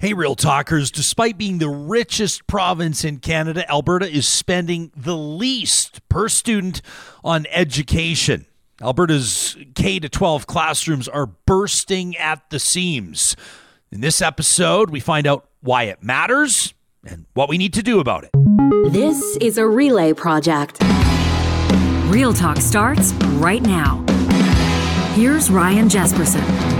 Hey, Real Talkers. Despite being the richest province in Canada, Alberta is spending the least per student on education. Alberta's K 12 classrooms are bursting at the seams. In this episode, we find out why it matters and what we need to do about it. This is a relay project. Real Talk starts right now. Here's Ryan Jespersen.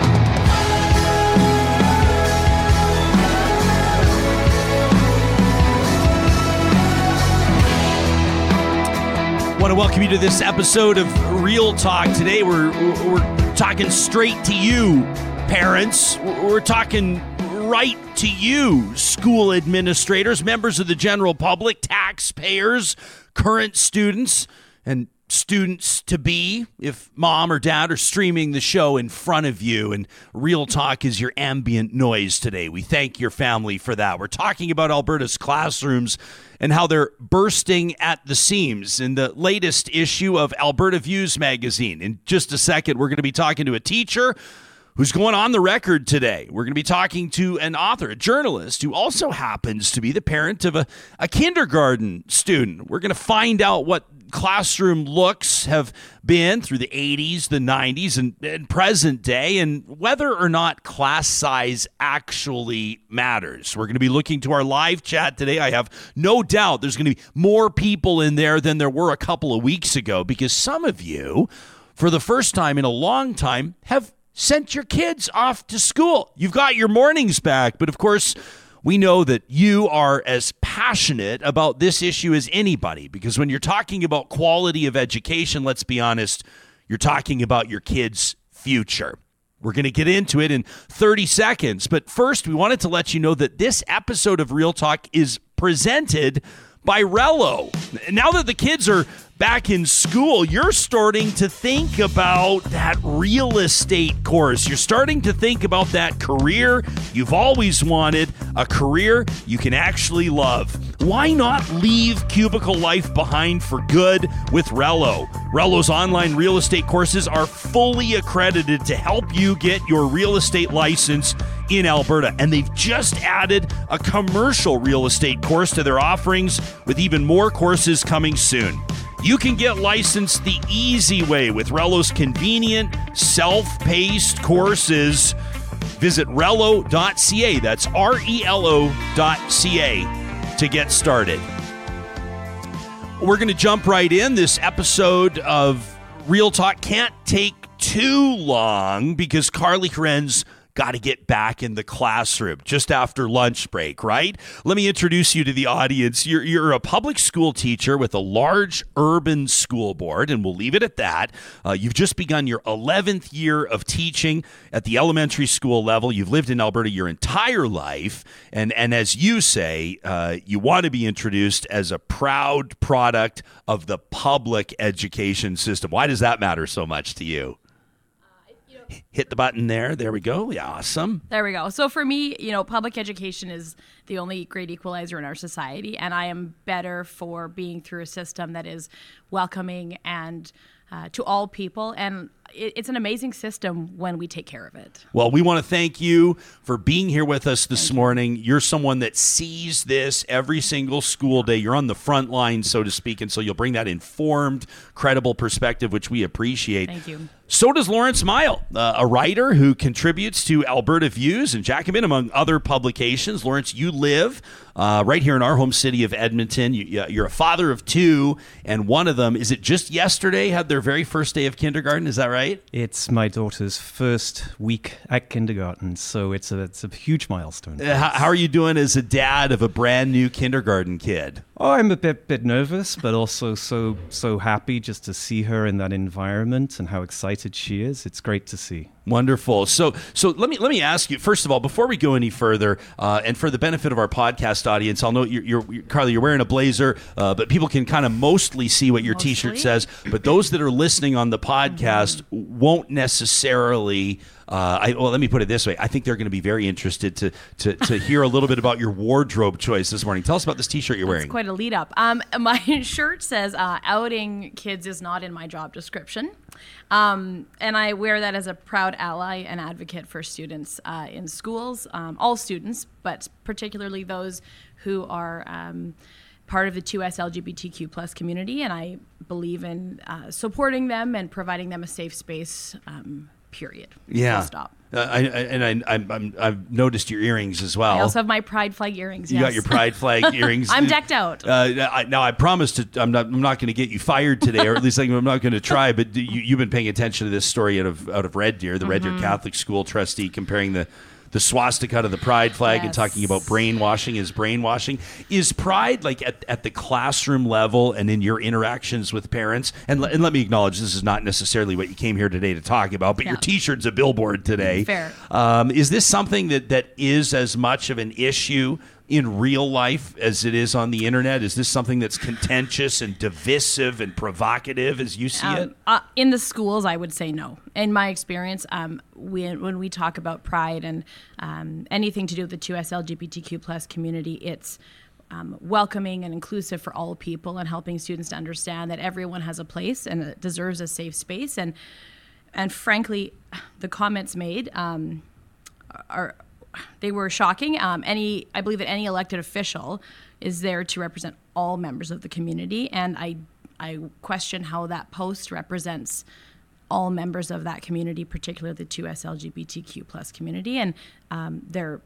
Want to welcome you to this episode of Real Talk. Today, we're we're talking straight to you, parents. We're talking right to you, school administrators, members of the general public, taxpayers, current students, and students to be if mom or dad are streaming the show in front of you. And real talk is your ambient noise today. We thank your family for that. We're talking about alberta's classrooms and how they're bursting at the seams. In the latest issue of alberta views magazine. In just a second we're going to be talking to a teacher who's going on the record today. We're going to be talking to an author, a journalist who also happens to be the parent of a, a kindergarten student. We're going to find out what classroom looks have been through the 80s, the 90s, and, and, present day, and whether or not class size actually matters. We're going to be looking to our live chat today. I have no doubt there's going to be more people in there than there were a couple of weeks ago because some of you, for the first time in a long time, have sent your kids off to school. You've got your mornings back, but of course, we know that you are as passionate about this issue as anybody because when you're talking about quality of education, let's be honest, you're talking about your kids' future. We're going to get into it in 30 seconds. But first, we wanted to let you know that this episode of Real Talk is presented by Rello. Now that the kids are back in school, you're starting to think about that real estate course. You're starting to think about that career you've always wanted, a career you can actually love. Why not leave cubicle life behind for good with Rello? Rello's online real estate courses are fully accredited to help you get your real estate license in Alberta, and they've just added a commercial real estate course to their offerings with even more courses coming soon. You can get licensed the easy way with Rello's convenient, self paced courses. Visit rello.ca. That's R E L O.ca to get started. We're going to jump right in. This episode of Real Talk can't take too long because Karlee Hren got to get back in the classroom just after lunch break, right? Let me introduce you to the audience. You're, you're a public school teacher with a large urban school board, and we'll leave it at that. Uh, you've just begun your 11th year of teaching at the elementary school level. You've lived in Alberta your entire life, and, and as you say, uh, you want to be introduced as a proud product of the public education system. Why does that matter so much to you? Hit the button there. There we go. Yeah, awesome. There we go. So for me, you know, public education is the only great equalizer in our society, and I am better for being through a system that is welcoming and uh, to all people. And it's an amazing system when we take care of it. Well, we want to thank you for being here with us this thank morning. You. You're someone that sees this every single school day. You're on the front line, so to speak, and so you'll bring that informed, credible perspective, which we appreciate. Thank you. So does Laurence Miall, uh, a writer who contributes to Alberta Views and Jacobin, among other publications. Laurence, you live uh, right here in our home city of Edmonton. You, are a father of two, and one of them, is it just yesterday, had their very first day of kindergarten? Is that right? It's my daughter's first week at kindergarten, so it's a, it's a huge milestone. Uh, how, how are you doing as a dad of a brand new kindergarten kid? Oh, I'm a bit bit nervous, but also so so happy just to see her in that environment and how excited she is. It's great to see. Wonderful. So, so let me let me ask you first of all before we go any further, uh, and for the benefit of our podcast audience, I'll note you're, you're Karlee, you're wearing a blazer, uh, but people can kind of mostly see what your mostly? T-shirt says. But those that are listening on the podcast mm-hmm. won't necessarily Uh, I, well, let me put it this way: I think they're going to be very interested to to, to hear a little bit about your wardrobe choice this morning. Tell us about this T-shirt you're wearing. It's quite a lead up. Um, my shirt says uh, "outing kids is not in my job description," um, and I wear that as a proud ally and advocate for students uh, in schools, um, all students, but particularly those who are. Um, part of the 2S LGBTQ plus community, and I believe in uh, supporting them and providing them a safe space. Um, period. Yeah. Full stop. Uh, I, I, and I, I'm, I've noticed your earrings as well. I also have my pride flag earrings. You yes. got your pride flag earrings. I'm decked out. Uh, I, now I promise to. I'm not. I'm not going to get you fired today, or at least I'm not going to try. But you, you've been paying attention to this story out of out of Red Deer, the Red Mm-hmm. Deer Catholic School trustee, comparing the the swastika to the pride flag and talking about brainwashing is brainwashing. Is pride like at, at the classroom level and in your interactions with parents? And, le- and let me acknowledge this is not necessarily what you came here today to talk about, but your T-shirt's a billboard today. Fair. Um, is this something that, that is as much of an issue in real life as it is on the internet? Is this something that's contentious and divisive and provocative as you see it? Um, uh, in the schools, I would say no. In my experience, um, we, when we talk about pride and um, anything to do with the 2S LGBTQ plus community, it's um, welcoming and inclusive for all people and helping students to understand that everyone has a place and it deserves a safe space. And and frankly, the comments made um, are they were shocking. Um, any, I believe that any elected official is there to represent all members of the community, and I, I question how that post represents all members of that community, particularly the 2S LGBTQ plus community, and um, they're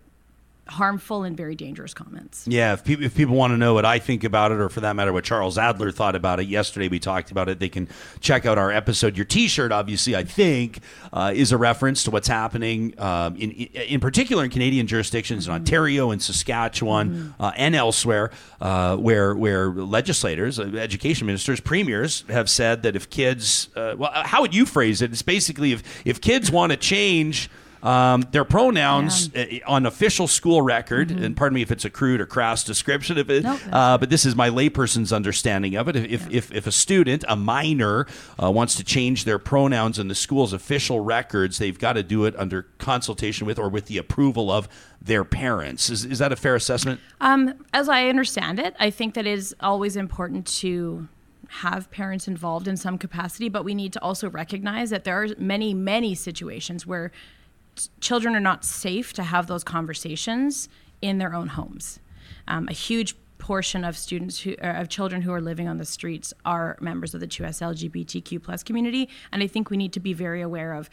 harmful and very dangerous comments. Yeah, if people, if people want to know what I think about it, or for that matter, what Charles Adler thought about it yesterday, we talked about it. They can check out our episode. Your T-shirt, obviously, I think, uh, is a reference to what's happening um, in, in particular in Canadian jurisdictions in Ontario and Saskatchewan uh, and elsewhere, uh, where where legislators, uh, education ministers, premiers have said that if kids, uh, well, how would you phrase it? It's basically if if kids want to change. Um, their pronouns uh, on official school record, and pardon me if it's a crude or crass description of it, Nope, uh, but this is my layperson's understanding of it. If, if, if, if a student, a minor, uh, wants to change their pronouns in the school's official records, they've got to do it under consultation with or with the approval of their parents. Is, is that a fair assessment? Um, as I understand it, I think that it is always important to have parents involved in some capacity, but we need to also recognize that there are many, many situations where children are not safe to have those conversations in their own homes. Um, a huge portion of students who uh, of children who are living on the streets are members of the 2S LGBTQ plus community, and I think we need to be very aware of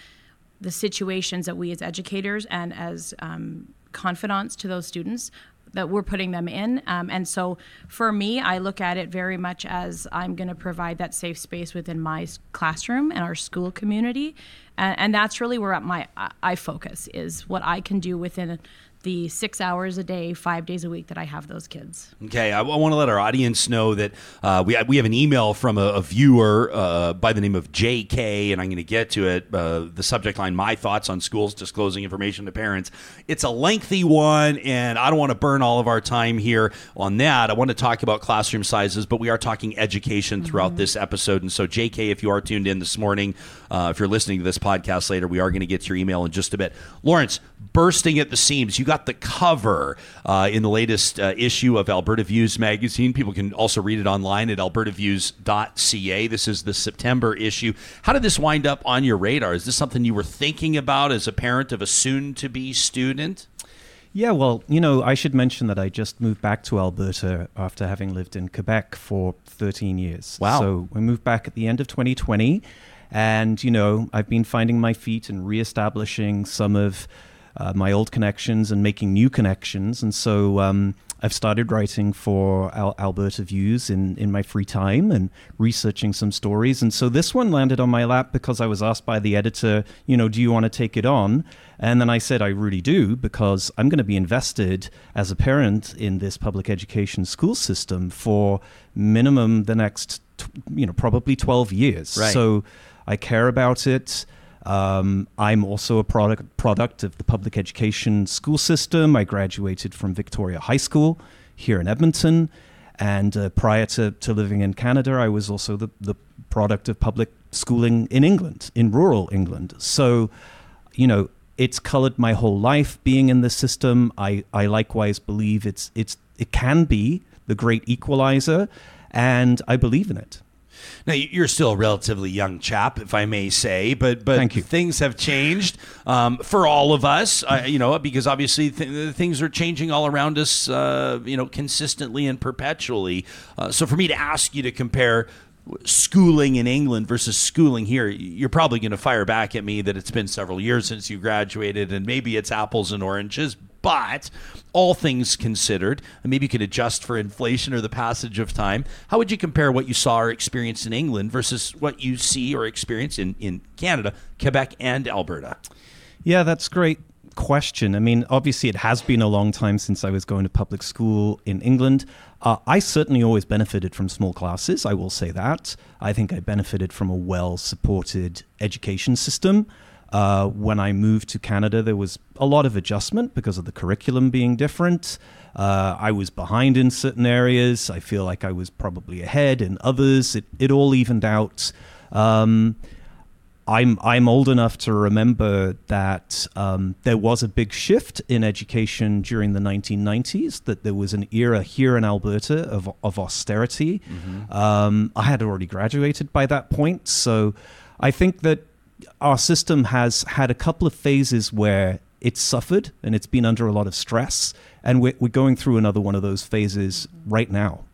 the situations that we as educators and as um, confidants to those students that we're putting them in. Um, and so for me, I look at it very much as I'm going to provide that safe space within my classroom and our school community. And, and that's really where my I- focus is what I can do within the six hours a day, five days a week that I have those kids. Okay, I, want to let our audience know that uh, we we have an email from a, a viewer uh, by the name of J.K. and I'm going to get to it. Uh, the subject line: My thoughts on schools disclosing information to parents. It's a lengthy one, and I don't want to burn all of our time here on that. I want to talk about classroom sizes, but we are talking education throughout this episode. And so, J.K., if you are tuned in this morning, uh, if you're listening to this podcast later, we are going to get to your email in just a bit. Laurence, bursting at the seams. You got the cover uh, in the latest uh, issue of Alberta Views magazine. People can also read it online at albertaviews.ca. This is the September issue. How did this wind up on your radar? Is this something you were thinking about as a parent of a soon to be student? Yeah, well, you know, I should mention that I just moved back to Alberta after having lived in Quebec for 13 years. Wow. So we moved back at the end of 2020. And, you know, I've been finding my feet and reestablishing some of uh, my old connections and making new connections. And so um, I've started writing for Al- Alberta Views in, in my free time and researching some stories. And so this one landed on my lap because I was asked by the editor, you know, do you want to take it on? And then I said, I really do, because I'm going to be invested as a parent in this public education school system for minimum the next, you know, probably 12 years. Right. So I care about it. Um, I'm also a product product of the public education school system. I graduated from Victoria High School here in Edmonton, and uh, prior to, to living in Canada, I was also the, the product of public schooling in England, in rural England. So, you know, it's colored my whole life being in the system. I, I likewise believe it's it's it can be the great equalizer, and I believe in it. Now you're still a relatively young chap, if I may say, but but things have changed um, for all of us, uh, you know, because obviously th- things are changing all around us, uh, you know, consistently and perpetually. Uh, so for me to ask you to compare schooling in England versus schooling here, you're probably going to fire back at me that it's been several years since you graduated, and maybe it's apples and oranges. But all things considered, maybe you could adjust for inflation or the passage of time. How would you compare what you saw or experienced in England versus what you see or experience in, in Canada, Quebec, and Alberta? Yeah, that's great question. I mean, obviously, it has been a long time since I was going to public school in England. Uh, I certainly always benefited from small classes, I will say that. I think I benefited from a well supported education system. Uh, when I moved to Canada, there was a lot of adjustment because of the curriculum being different. Uh, I was behind in certain areas. I feel like I was probably ahead in others. It, it all evened out. Um, I'm I'm old enough to remember that um, there was a big shift in education during the 1990s. That there was an era here in Alberta of of austerity. Um, I had already graduated by that point, so I think that our system has had a couple of phases where it's suffered and it's been under a lot of stress, and we're, we're going through another one of those phases right now.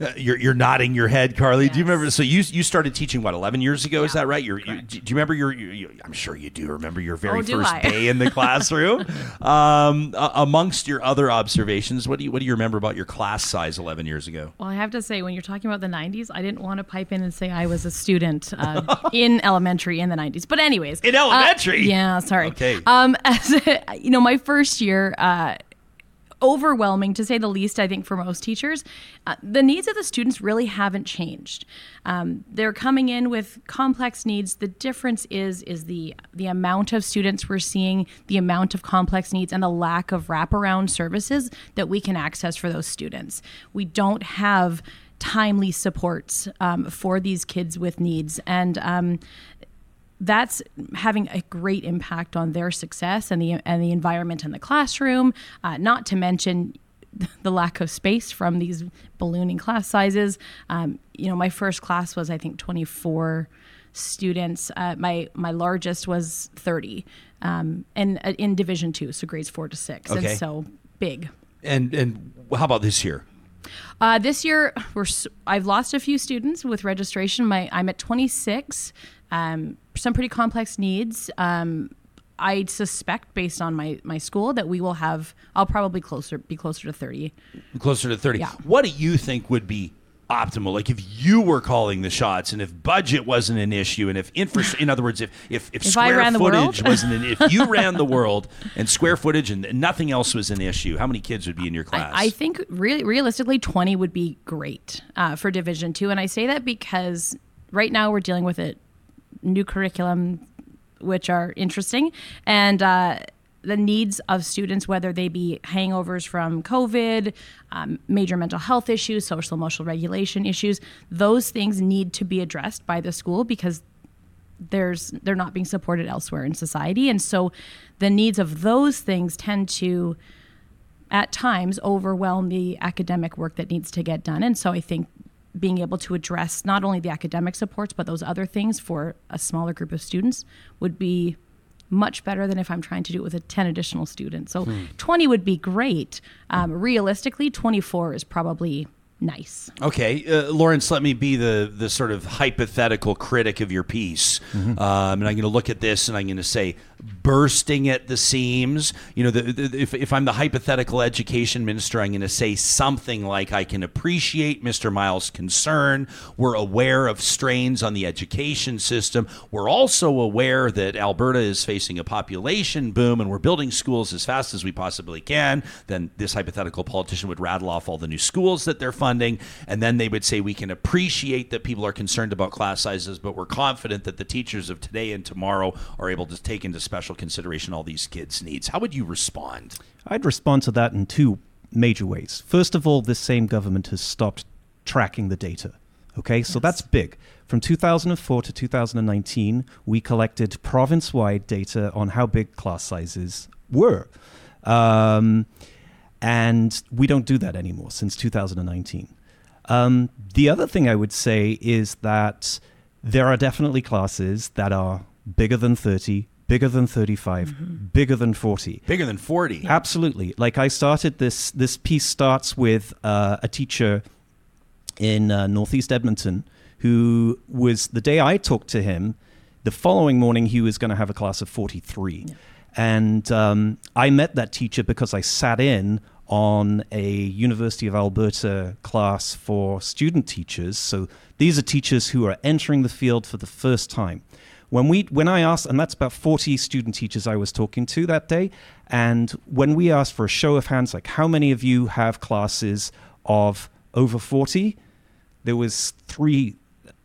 Uh, you're, you're nodding your head, Karlee. Do you remember? So you you started teaching what 11 years ago? Is that right? You're, you, do you remember your? You, you, I'm sure you do remember your very Oh, first I? day in the classroom. um, a- amongst your other observations, what do you what do you remember about your class size 11 years ago? Well, I have to say, when you're talking about the 90s, I didn't want to pipe in and say I was a student uh, in elementary in the 90s. But, anyways. In uh, elementary? yeah, sorry. Okay. Um, as, you know, my first year, uh, overwhelming to say the least, I think, for most teachers. Uh, the needs of the students really haven't changed. Um, they're coming in with complex needs. The difference is is the the amount of students we're seeing, the amount of complex needs, and the lack of wraparound services that we can access for those students. We don't have timely supports um, for these kids with needs, and um, that's having a great impact on their success and the and the environment in the classroom. Uh, not to mention the lack of space from these ballooning class sizes. Um, you know, my first class was I think 24 students. Uh, my my largest was 30, um, and uh, in Division two, so grades four to six, Okay. and so big. And and how about this year? Uh, this year, we're I've lost a few students with registration. My I'm at 26. Um, some pretty complex needs. Um, I suspect, based on my my school, that we will have. I'll probably closer be closer to 30. Closer to 30. Yeah. What do you think would be optimal? Like if you were calling the shots and if budget wasn't an issue and if infra in other words if if, if, If square footage wasn't an if you ran the world and square footage and nothing else was an issue, how many kids would be in your class? I, I think really realistically 20 would be great uh, for Division two, and I say that because right now we're dealing with a new curriculum, which are interesting, and uh, the needs of students, whether they be hangovers from COVID, um, major mental health issues, social emotional regulation issues, those things need to be addressed by the school because there's they're not being supported elsewhere in society, and so the needs of those things tend to at times overwhelm the academic work that needs to get done. And so I think being able to address not only the academic supports, but those other things for a smaller group of students would be much better than if I'm trying to do it with a 10 additional students. So 20 would be great. Um, realistically, 24 is probably nice. Okay, uh, Laurence, let me be the the sort of hypothetical critic of your piece, Mm-hmm. um, and I'm going to look at this and I'm going to say, bursting at the seams. You know, the, the, if if I'm the hypothetical education minister, I'm going to say something like, "I can appreciate Mr. Miall's concern. We're aware of strains on the education system. We're also aware that Alberta is facing a population boom, and we're building schools as fast as we possibly can." Then this hypothetical politician would rattle off all the new schools that they're funding, and then they would say, "We can appreciate that people are concerned about class sizes, but we're confident that the teachers of today and tomorrow are able to take into special consideration all these kids' needs." How would you respond? I'd respond to that in two major ways. First of all, this same government has stopped tracking the data. Okay, so that's big. From 2004 to 2019, we collected province wide data on how big class sizes were. Um, and we don't do that anymore since 2019. Um, the other thing I would say is that there are definitely classes that are bigger than 30, bigger than 35, bigger than 40. Bigger than 40. Absolutely. Like I started this this piece starts with uh, a teacher in uh, Northeast Edmonton who was the day I talked to him. The following morning, he was going to have a class of 43. And um, I met that teacher because I sat in on a University of Alberta class for student teachers. So these are teachers who are entering the field for the first time. When we when I asked, and that's about 40 student teachers I was talking to that day, and when we asked for a show of hands, like how many of you have classes of over 40, there was three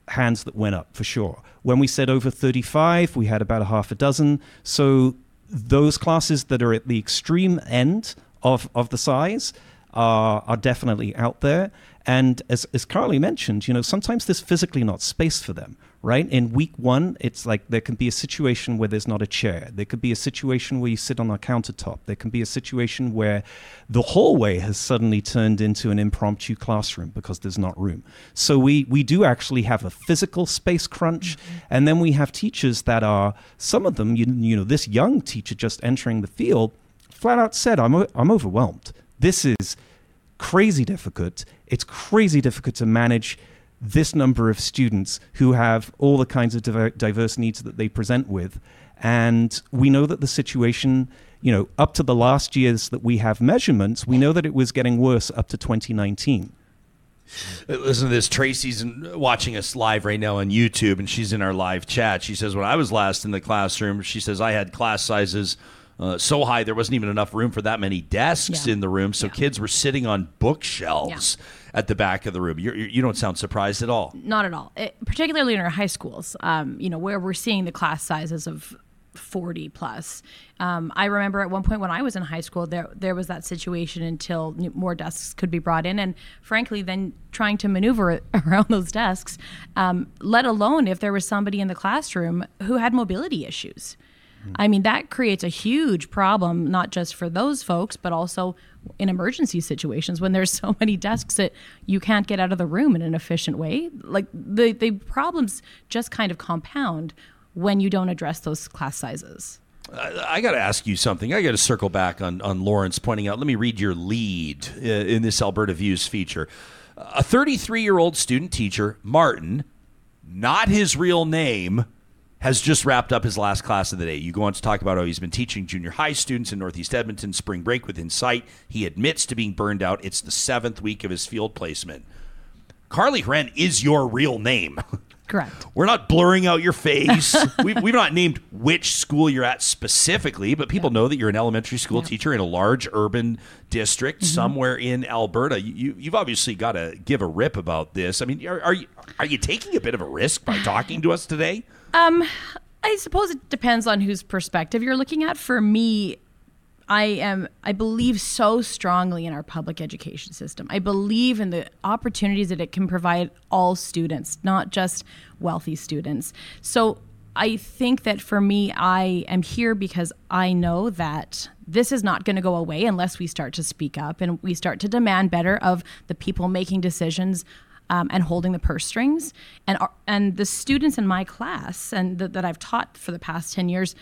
hands that went up for sure. When we said over 35, we had about a half a dozen. So those classes that are at the extreme end of, of the size are, are definitely out there. And as, as Karlee mentioned, you know, sometimes there's physically not space for them, right? In week one, it's like there can be a situation where there's not a chair. There could be a situation where you sit on a countertop. There can be a situation where the hallway has suddenly turned into an impromptu classroom because there's not room. So we, we do actually have a physical space crunch. Mm-hmm. And then we have teachers that are, some of them, you, you know, this young teacher just entering the field flat out said, I'm, I'm overwhelmed. This is crazy difficult. It's crazy difficult to manage this number of students who have all the kinds of diverse needs that they present with. And we know that the situation, you know, up to the last years that we have measurements, we know that it was getting worse up to 2019. Uh, Listen to this. Tracy's watching us live right now on YouTube, and she's in our live chat. She says, When I was last in the classroom, she says, I had class sizes uh, so high there wasn't even enough room for that many desks Yeah. in the room. So kids were sitting on bookshelves at the back of the room. You're, you don't sound surprised at all. Not at all. It, particularly in our high schools, um, you know, where we're seeing the class sizes of 40 plus. Um, I remember at one point when I was in high school, there there was that situation until more desks could be brought in, and frankly, then trying to maneuver around those desks, um, let alone if there was somebody in the classroom who had mobility issues. I mean, that creates a huge problem, not just for those folks, but also in emergency situations when there's so many desks that you can't get out of the room in an efficient way. Like the, the problems just kind of compound when you don't address those class sizes. I got to ask you something. I got to circle back on, on Lawrence pointing out. Let me read your lead uh, in this Alberta Views feature. A 33 year old student teacher, Martin, not his real name, has just wrapped up his last class of the day. You go on to talk about how he's been teaching junior high students in Northeast Edmonton spring break within sight. He admits to being burned out. It's the seventh week of his field placement. Karlee Hren is your real name. Correct. We're not blurring out your face. we've, we've not named which school you're at specifically, but people know that you're an elementary school teacher in a large urban district Mm-hmm. somewhere in Alberta. You, you've obviously got to give a rip about this. I mean, are, are you are you taking a bit of a risk by talking to us today? Um, I suppose it depends on whose perspective you're looking at. For me, I am I believe so strongly in our public education system. I believe in the opportunities that it can provide all students, not just wealthy students. So I think that for me, I am here because I know that this is not going to go away unless we start to speak up and we start to demand better of the people making decisions um, and holding the purse strings. And and the students in my class and th- that I've taught for the past ten years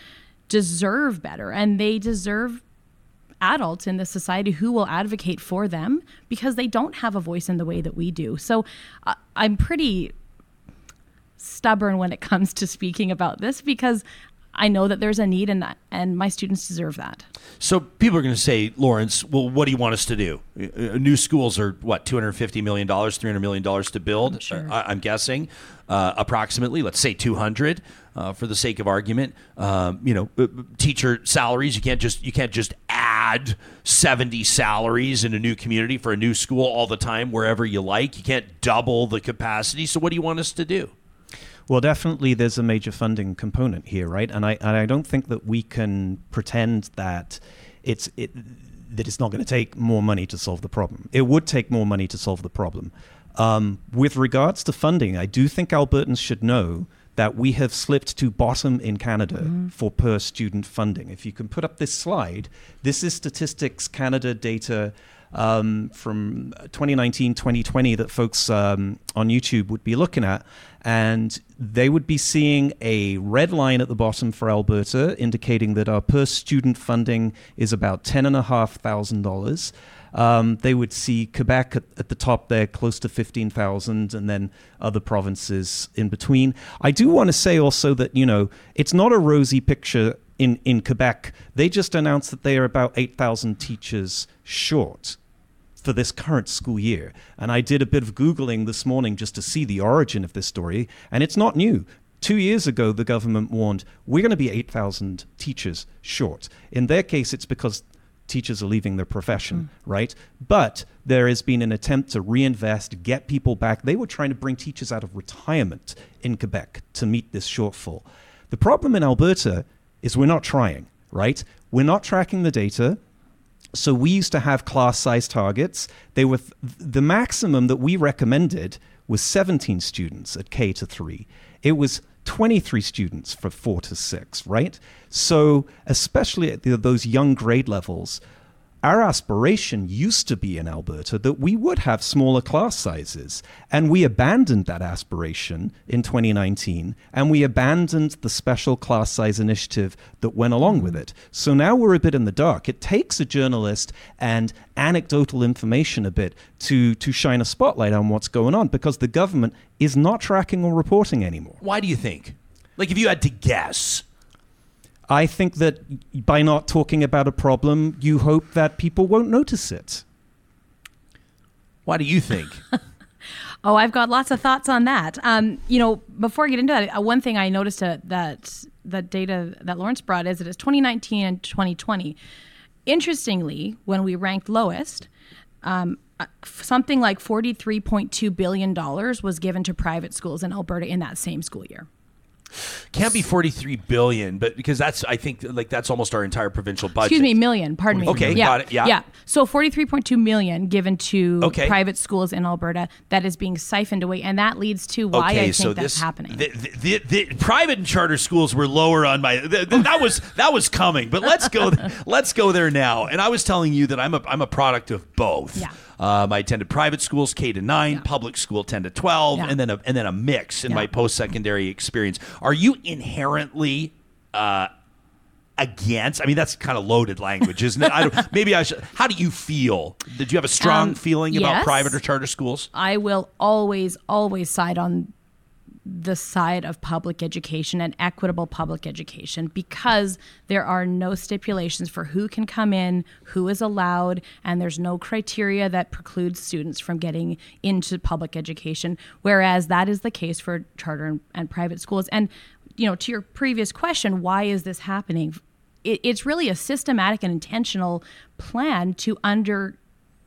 deserve better, and they deserve adults in the society who will advocate for them because they don't have a voice in the way that we do. So uh, I'm pretty stubborn when it comes to speaking about this because I know that there's a need and that, and my students deserve that. So people are going to say, Laurence, well, what do you want us to do? Uh, new schools are what, two hundred fifty million dollars, three hundred million dollars to build. sure. Uh, I, am guessing, uh, approximately. Let's say two hundred, uh, for the sake of argument. Um, you know, uh, teacher salaries. You can't just you can't just add seventy salaries in a new community for a new school all the time wherever you like. You can't double the capacity. So what do you want us to do? Well, definitely, there's a major funding component here, right? And I and I don't think that we can pretend that it's it that it's not going to take more money to solve the problem. It would take more money to solve the problem. Um, with regards to funding, I do think Albertans should know that we have slipped to bottom in Canada Mm-hmm. for per student funding. If you can put up this slide, this is Statistics Canada data um, from 2019 2020 that folks um, on YouTube would be looking at. And they would be seeing a red line at the bottom for Alberta, indicating that our per student funding is about $10,500. Um, they would see Quebec at, at the top there, close to 15,000, and then other provinces in between. I do want to say also that, you know, it's not a rosy picture in, in Quebec. They just announced that they are about 8,000 teachers short for this current school year. And I did a bit of Googling this morning just to see the origin of this story, and it's not new. Two years ago, the government warned we're going to be 8,000 teachers short. In their case, it's because teachers are leaving their profession, hmm. right? But there has been an attempt to reinvest, get people back. They were trying to bring teachers out of retirement in Quebec to meet this shortfall. The problem in Alberta is we're not trying, right? We're not tracking the data. So we used to have class size targets. They were th- the maximum that we recommended was 17 students at K to 3. It was 23 students for 4 to 6, right? So especially at the, those young grade levels, our aspiration used to be in Alberta that we would have smaller class sizes. And we abandoned that aspiration in 2019, and we abandoned the special class size initiative that went along with it. So now we're a bit in the dark. It takes a journalist and anecdotal information a bit to, to shine a spotlight on what's going on because the government is not tracking or reporting anymore. Why do you think? Like, if you had to guess, I think that by not talking about a problem, you hope that people won't notice it. why do you think? Oh, I've got lots of thoughts on that. Um, you know, before I get into that, uh, one thing I noticed uh, that that data that Laurence brought is that it's 2019 and 2020. Interestingly, when we ranked lowest, um, uh, something like 43.2 billion dollars was given to private schools in Alberta in that same school year. Can't be 43 billion, but because that's, I think, like that's almost our entire provincial budget. Excuse me, million. Pardon me. Okay, yeah, got it, yeah. yeah. So 43.2 million given to Okay. private schools in Alberta that is being siphoned away, and that leads to why I think so that's this, happening. The, the, the, the private and charter schools were lower on my. th- th- that was that was coming, but let's go. let's go there now. And I was telling you that I'm a I'm a product of both. Yeah. Um, I attended private schools, K to nine, public school, ten to twelve, Yeah. and then a, and then a mix in Yeah. my post secondary experience. Are you inherently? Uh, Against, I mean, that's kind of loaded language, isn't it? I don't, maybe I should. How do you feel? Did you have a strong Um, feeling about yes. private or charter schools? I will always, always side on the side of public education and equitable public education because there are no stipulations for who can come in, who is allowed, and there's no criteria that precludes students from getting into public education. Whereas that is the case for charter and, and private schools. And, you know, to your previous question, why is this happening? It, it's really a systematic and intentional plan to under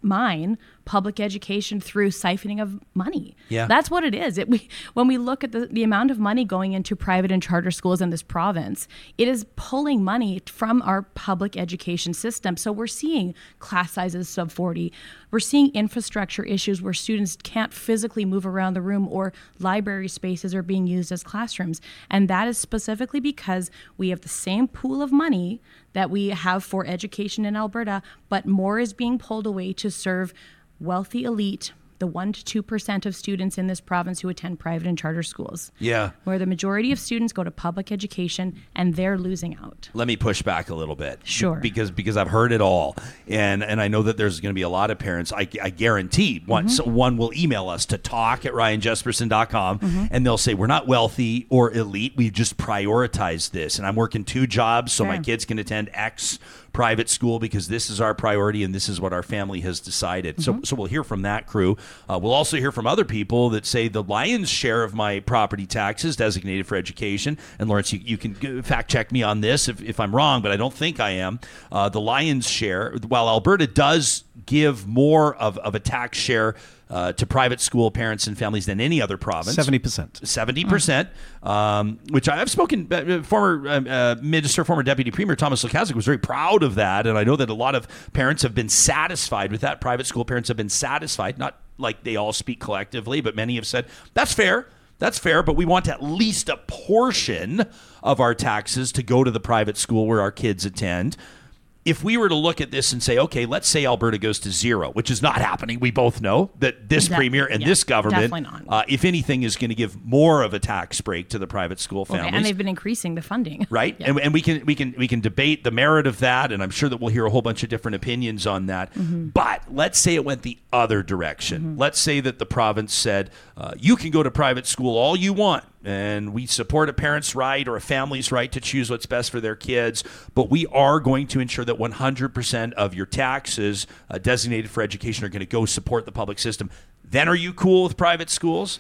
mine public education through siphoning of money. Yeah. That's what it is. It, we, when we look at the, the amount of money going into private and charter schools in this province, it is pulling money from our public education system. So we're seeing class sizes sub 40. We're seeing infrastructure issues where students can't physically move around the room or library spaces are being used as classrooms. And that is specifically because we have the same pool of money that we have for education in Alberta, but more is being pulled away to serve wealthy elite, the 1 to 2% of students in this province who attend private and charter schools. Yeah. Where the majority of students go to public education and they're losing out. let me push back a little bit Sure. because because i've heard it all and and i know that there's going to be a lot of parents i, I guarantee one Mm-hmm. one will email us to talk at ryanjespersen.com Mm-hmm. and they'll say we're not wealthy or elite we just prioritize this and i'm working two jobs so my kids can attend x private school because this is our priority and this is what our family has decided. So, so we'll hear from that crew. Uh, we'll also hear from other people that say the lion's share of my property taxes designated for education. And Laurence, you, you can fact check me on this if, if I'm wrong, but I don't think I am. Uh, the lion's share, while Alberta does give more of, of a tax share uh, to private school parents and families than any other province. 70%. Seventy percent, um, which I've spoken. Uh, former uh, uh, minister, former deputy premier Thomas Lukaszuk was very proud of that, and I know that a lot of parents have been satisfied with that. Private school parents have been satisfied, not like they all speak collectively, but many have said that's fair. That's fair, but we want at least a portion of our taxes to go to the private school where our kids attend if we were to look at this and say, okay, let's say Alberta goes to zero, which is not happening. We both know that this premier and yeah, this government, uh, if anything, is going to give more of a tax break to the private school Okay, families. and they've been increasing the funding. right, Yeah. and, and we can we can we can debate the merit of that, and I'm sure that we'll hear a whole bunch of different opinions on that. Mm-hmm. But let's say it went the other direction. Let's say that the province said uh, you can go to private school all you want, and we support a parent's right or a family's right to choose what's best for their kids, but we are going to ensure that 100% of your taxes uh, designated for education are going to go support the public system. Then are you cool with private schools?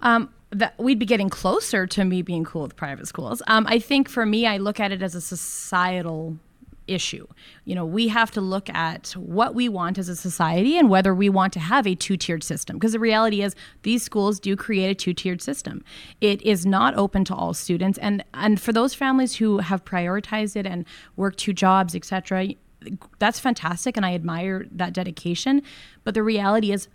Um, that we'd be getting closer to me being cool with private schools. Um, I think for me, I look at it as a societal issue. You know, we have to look at what we want as a society and whether we want to have a two-tiered system because the reality is these schools do create a two-tiered system. It is not open to all students and and for those families who have prioritized it and work two jobs, etc., that's fantastic and I admire that dedication, but the reality is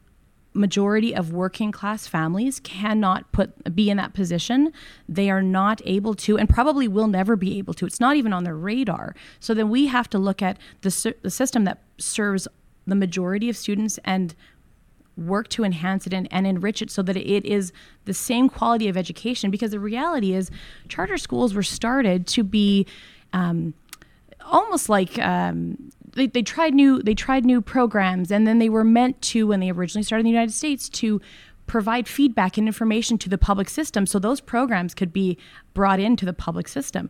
majority of working class families cannot put be in that position. They are not able to and probably will never be able to. It's not even on their radar. So then we have to look at the, the system that serves the majority of students and work to enhance it and, and enrich it so that it is the same quality of education. Because the reality is charter schools were started to be um, almost like um, they, they tried new they tried new programs and then they were meant to when they originally started in the United States to provide feedback and information to the public system so those programs could be brought into the public system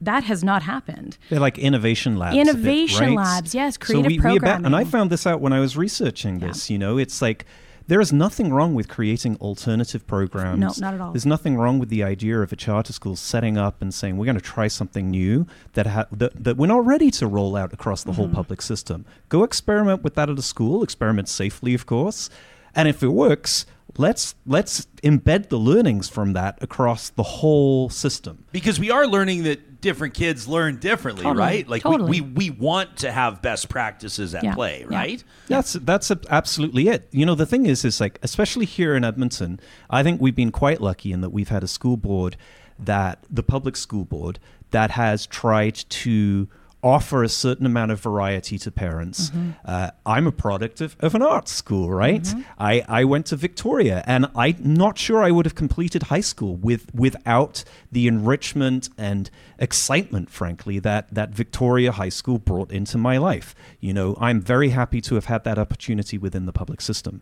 that has not happened They're like innovation labs. a bit, Innovation right? labs, yes, So creative we, we aba- and I found this out when I was researching this. You know, it's like there is nothing wrong with creating alternative programs. No, not at all. There's nothing wrong with the idea of a charter school setting up and saying we're going to try something new that ha- that, that we're not ready to roll out across the whole Mm-hmm. public system. Go experiment with that at a school. Experiment safely, of course, and if it works. Let's let's embed the learnings from that across the whole system. because we are learning that different kids learn differently, Totally, right? Like totally. we, we we want to have best practices at Yeah, play, yeah. right? That's that's absolutely it. You know, the thing is, is like, especially here in Edmonton, I think we've been quite lucky in that we've had a school board that the public school board that has tried to offer a certain amount of variety to parents. Uh, I'm a product of, of an arts school, right? I, I went to Victoria, and I'm not sure I would have completed high school with without the enrichment and excitement, frankly, that that Victoria High School brought into my life. You know, I'm very happy to have had that opportunity within the public system.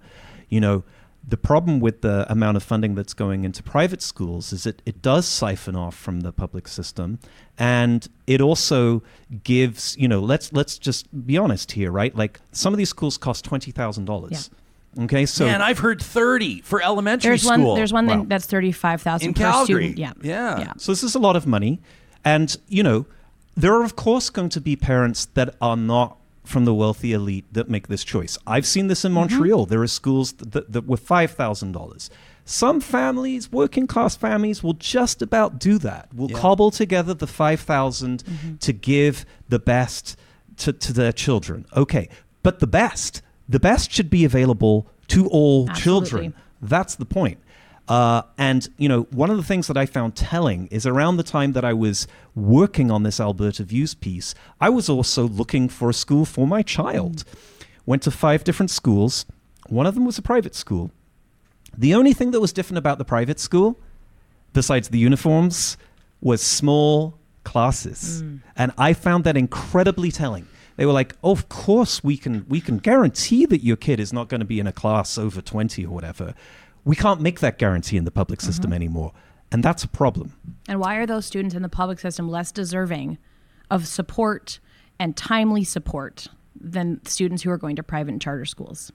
You know, the problem with the amount of funding that's going into private schools is it, it does siphon off from the public system and it also gives you know let's let's just be honest here right like some of these schools cost $20000 okay so and I've heard thirty for elementary there's school. one there's one Wow. that- that's 35,000 In per Calgary. student yeah Yeah. yeah So this is a lot of money. And, you know, there are, of course, going to be parents that are not from the wealthy elite that make this choice. I've seen this in mm-hmm. Montreal. There are schools that, that, were $5,000. Some families, working class families, will just about do that. Will cobble together the 5000 mm-hmm. to give the best to, to their children. Okay. But the best, the best should be available to all children. That's the point. Uh, and you know, one of the things that I found telling is around the time that I was working on this Alberta Views piece, I was also looking for a school for my child. Went to five different schools. One of them was a private school. The only thing that was different about the private school, besides the uniforms, was small classes. And I found that incredibly telling. They were like, oh, "Of course, we can we can guarantee that your kid is not going to be in a class over 20 or whatever. We can't make that guarantee in the public mm-hmm. system anymore." And that's a problem. And why are those students in the public system less deserving of support and timely support than students who are going to private and charter schools?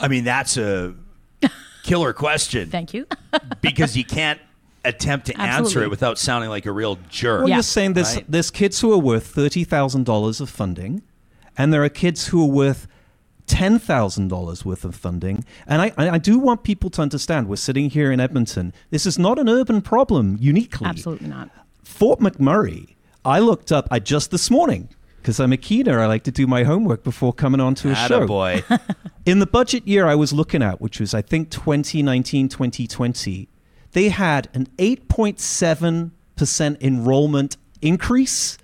I mean, that's a killer question Thank you. because you can't attempt to answer it without sounding like a real jerk. Well, Yeah. you're saying there's Right. there's kids who are worth thirty thousand dollars of funding, and there are kids who are worth ten thousand dollars worth of funding. And I, I I do want people to understand we're sitting here in Edmonton. This is not an urban problem uniquely. Absolutely not. Fort McMurray. I looked up. I just this morning because I'm a keener. I like to do my homework before coming on to a show. boy. In the budget year I was looking at, which was I think 2019 2020, they had an 8.7% enrollment increase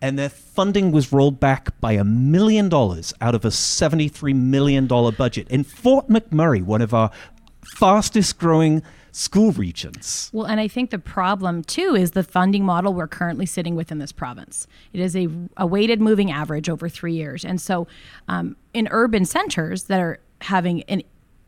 and their funding was rolled back by a million dollars out of a $73 million budget in Fort McMurray, one of our fastest growing school regions. Well, and I think the problem too is the funding model we're currently sitting with in this province. It is a, a weighted moving average over three years. And so um, in urban centers that are having an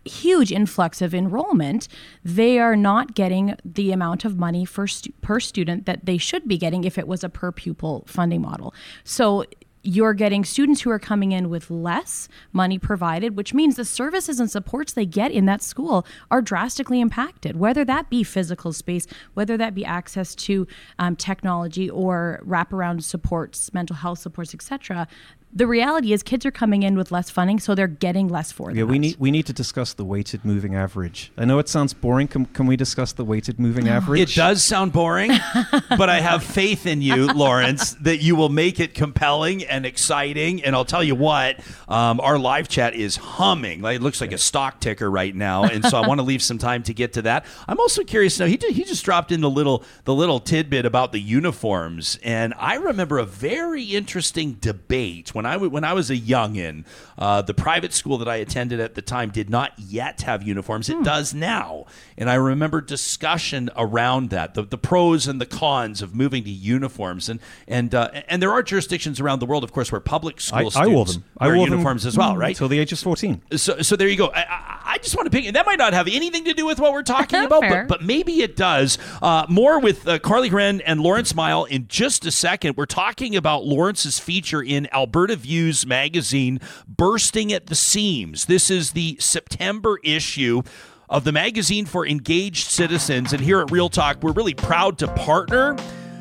huge influx of enrollment, they are not getting the amount of money stu- per student that they should be getting if it was a per pupil funding model. So you're getting students who are coming in with less money provided, which means the services and supports they get in that school are drastically impacted, whether that be physical space, whether that be access to um, technology or wraparound supports, mental health supports, etc the reality is kids are coming in with less funding, so they're getting less for Yeah, we need we need to discuss the weighted moving average. I know it sounds boring. Can, can we discuss the weighted moving average? It does sound boring, but I have faith in you, Laurence, that you will make it compelling and exciting. And I'll tell you what, um, our live chat is humming. Like, it looks like a stock ticker right now, and so I want to leave some time to get to that. I'm also curious now. He did, he just dropped in the little the little tidbit about the uniforms, and I remember a very interesting debate when I w- when I was a youngin. Uh, the private school that I attended at the time did not yet have uniforms. It does now, and I remember discussion around that, the, the pros and the cons of moving to uniforms, and and uh, and there are jurisdictions around the world, of course, where public school I, I students wore them. I wear wore them uniforms as well, right? Until the age of 14. So, so there you go. I, I, I just want to pick, and that might not have anything to do with what we're talking about, but, but maybe it does. Uh, more with uh, Karlee Hren and Laurence Miall in just a second. We're talking about Laurence's feature in Alberta Views magazine, Bursting at the Seams. This is the September issue of the magazine for engaged citizens. And here at Real Talk, we're really proud to partner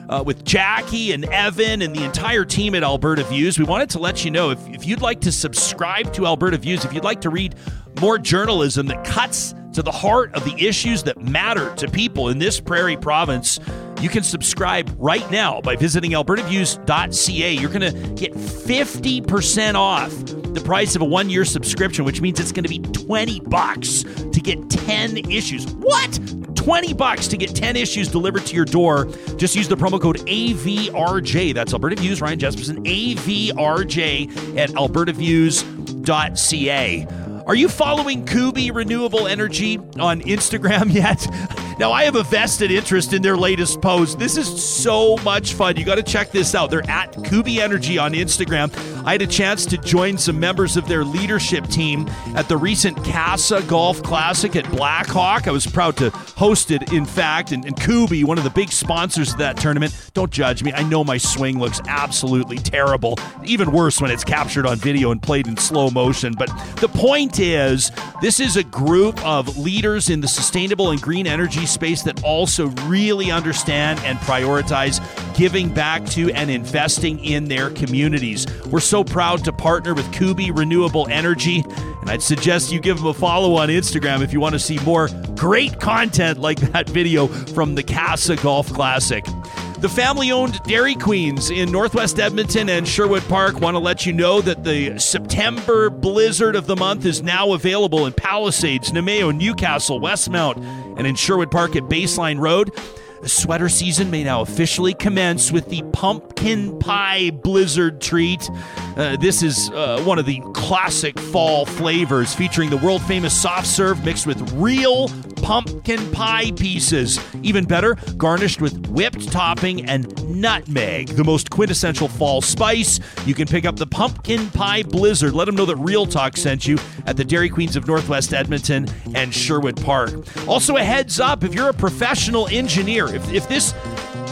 uh, with Jackie and Evan and the entire team at Alberta Views. We wanted to let you know if, if you'd like to subscribe to Alberta Views, if you'd like to read more journalism that cuts to the heart of the issues that matter to people in this prairie province, you can subscribe right now by visiting albertaviews.ca. You're going to get 50% off the price of a one year subscription, which means it's going to be 20 bucks to get 10 issues. What? 20 bucks to get 10 issues delivered to your door. Just use the promo code AVRJ. That's Alberta Views, Ryan Jespersen, AVRJ at albertaviews.ca. Are you following Kuby Renewable Energy on Instagram yet? Now, I have a vested interest in their latest post. This is so much fun. You got to check this out. They're at Kuby Energy on Instagram. I had a chance to join some members of their leadership team at the recent Casa Golf Classic at Blackhawk. I was proud to host it, in fact, and, and Kuby, one of the big sponsors of that tournament. Don't judge me. I know my swing looks absolutely terrible, even worse when it's captured on video and played in slow motion. But the point is, this is a group of leaders in the sustainable and green energy space that also really understand and prioritize giving back to and investing in their communities. We're so proud to partner with Kuby Renewable Energy, and I'd suggest you give them a follow on Instagram if you want to see more great content like that video from the Casa Golf Classic. The family owned Dairy Queens in Northwest Edmonton and Sherwood Park want to let you know that the September blizzard of the month is now available in Palisades, Namao, Newcastle, Westmount, and in Sherwood Park at Baseline Road. The sweater season may now officially commence with the pumpkin pie blizzard treat. Uh, this is uh, one of the classic fall flavors featuring the world famous soft serve mixed with real pumpkin pie pieces. Even better, garnished with whipped topping and nutmeg, the most quintessential fall spice. You can pick up the pumpkin pie blizzard. Let them know that Real Talk sent you at the Dairy Queens of Northwest Edmonton and Sherwood Park. Also, a heads up if you're a professional engineer, if, if this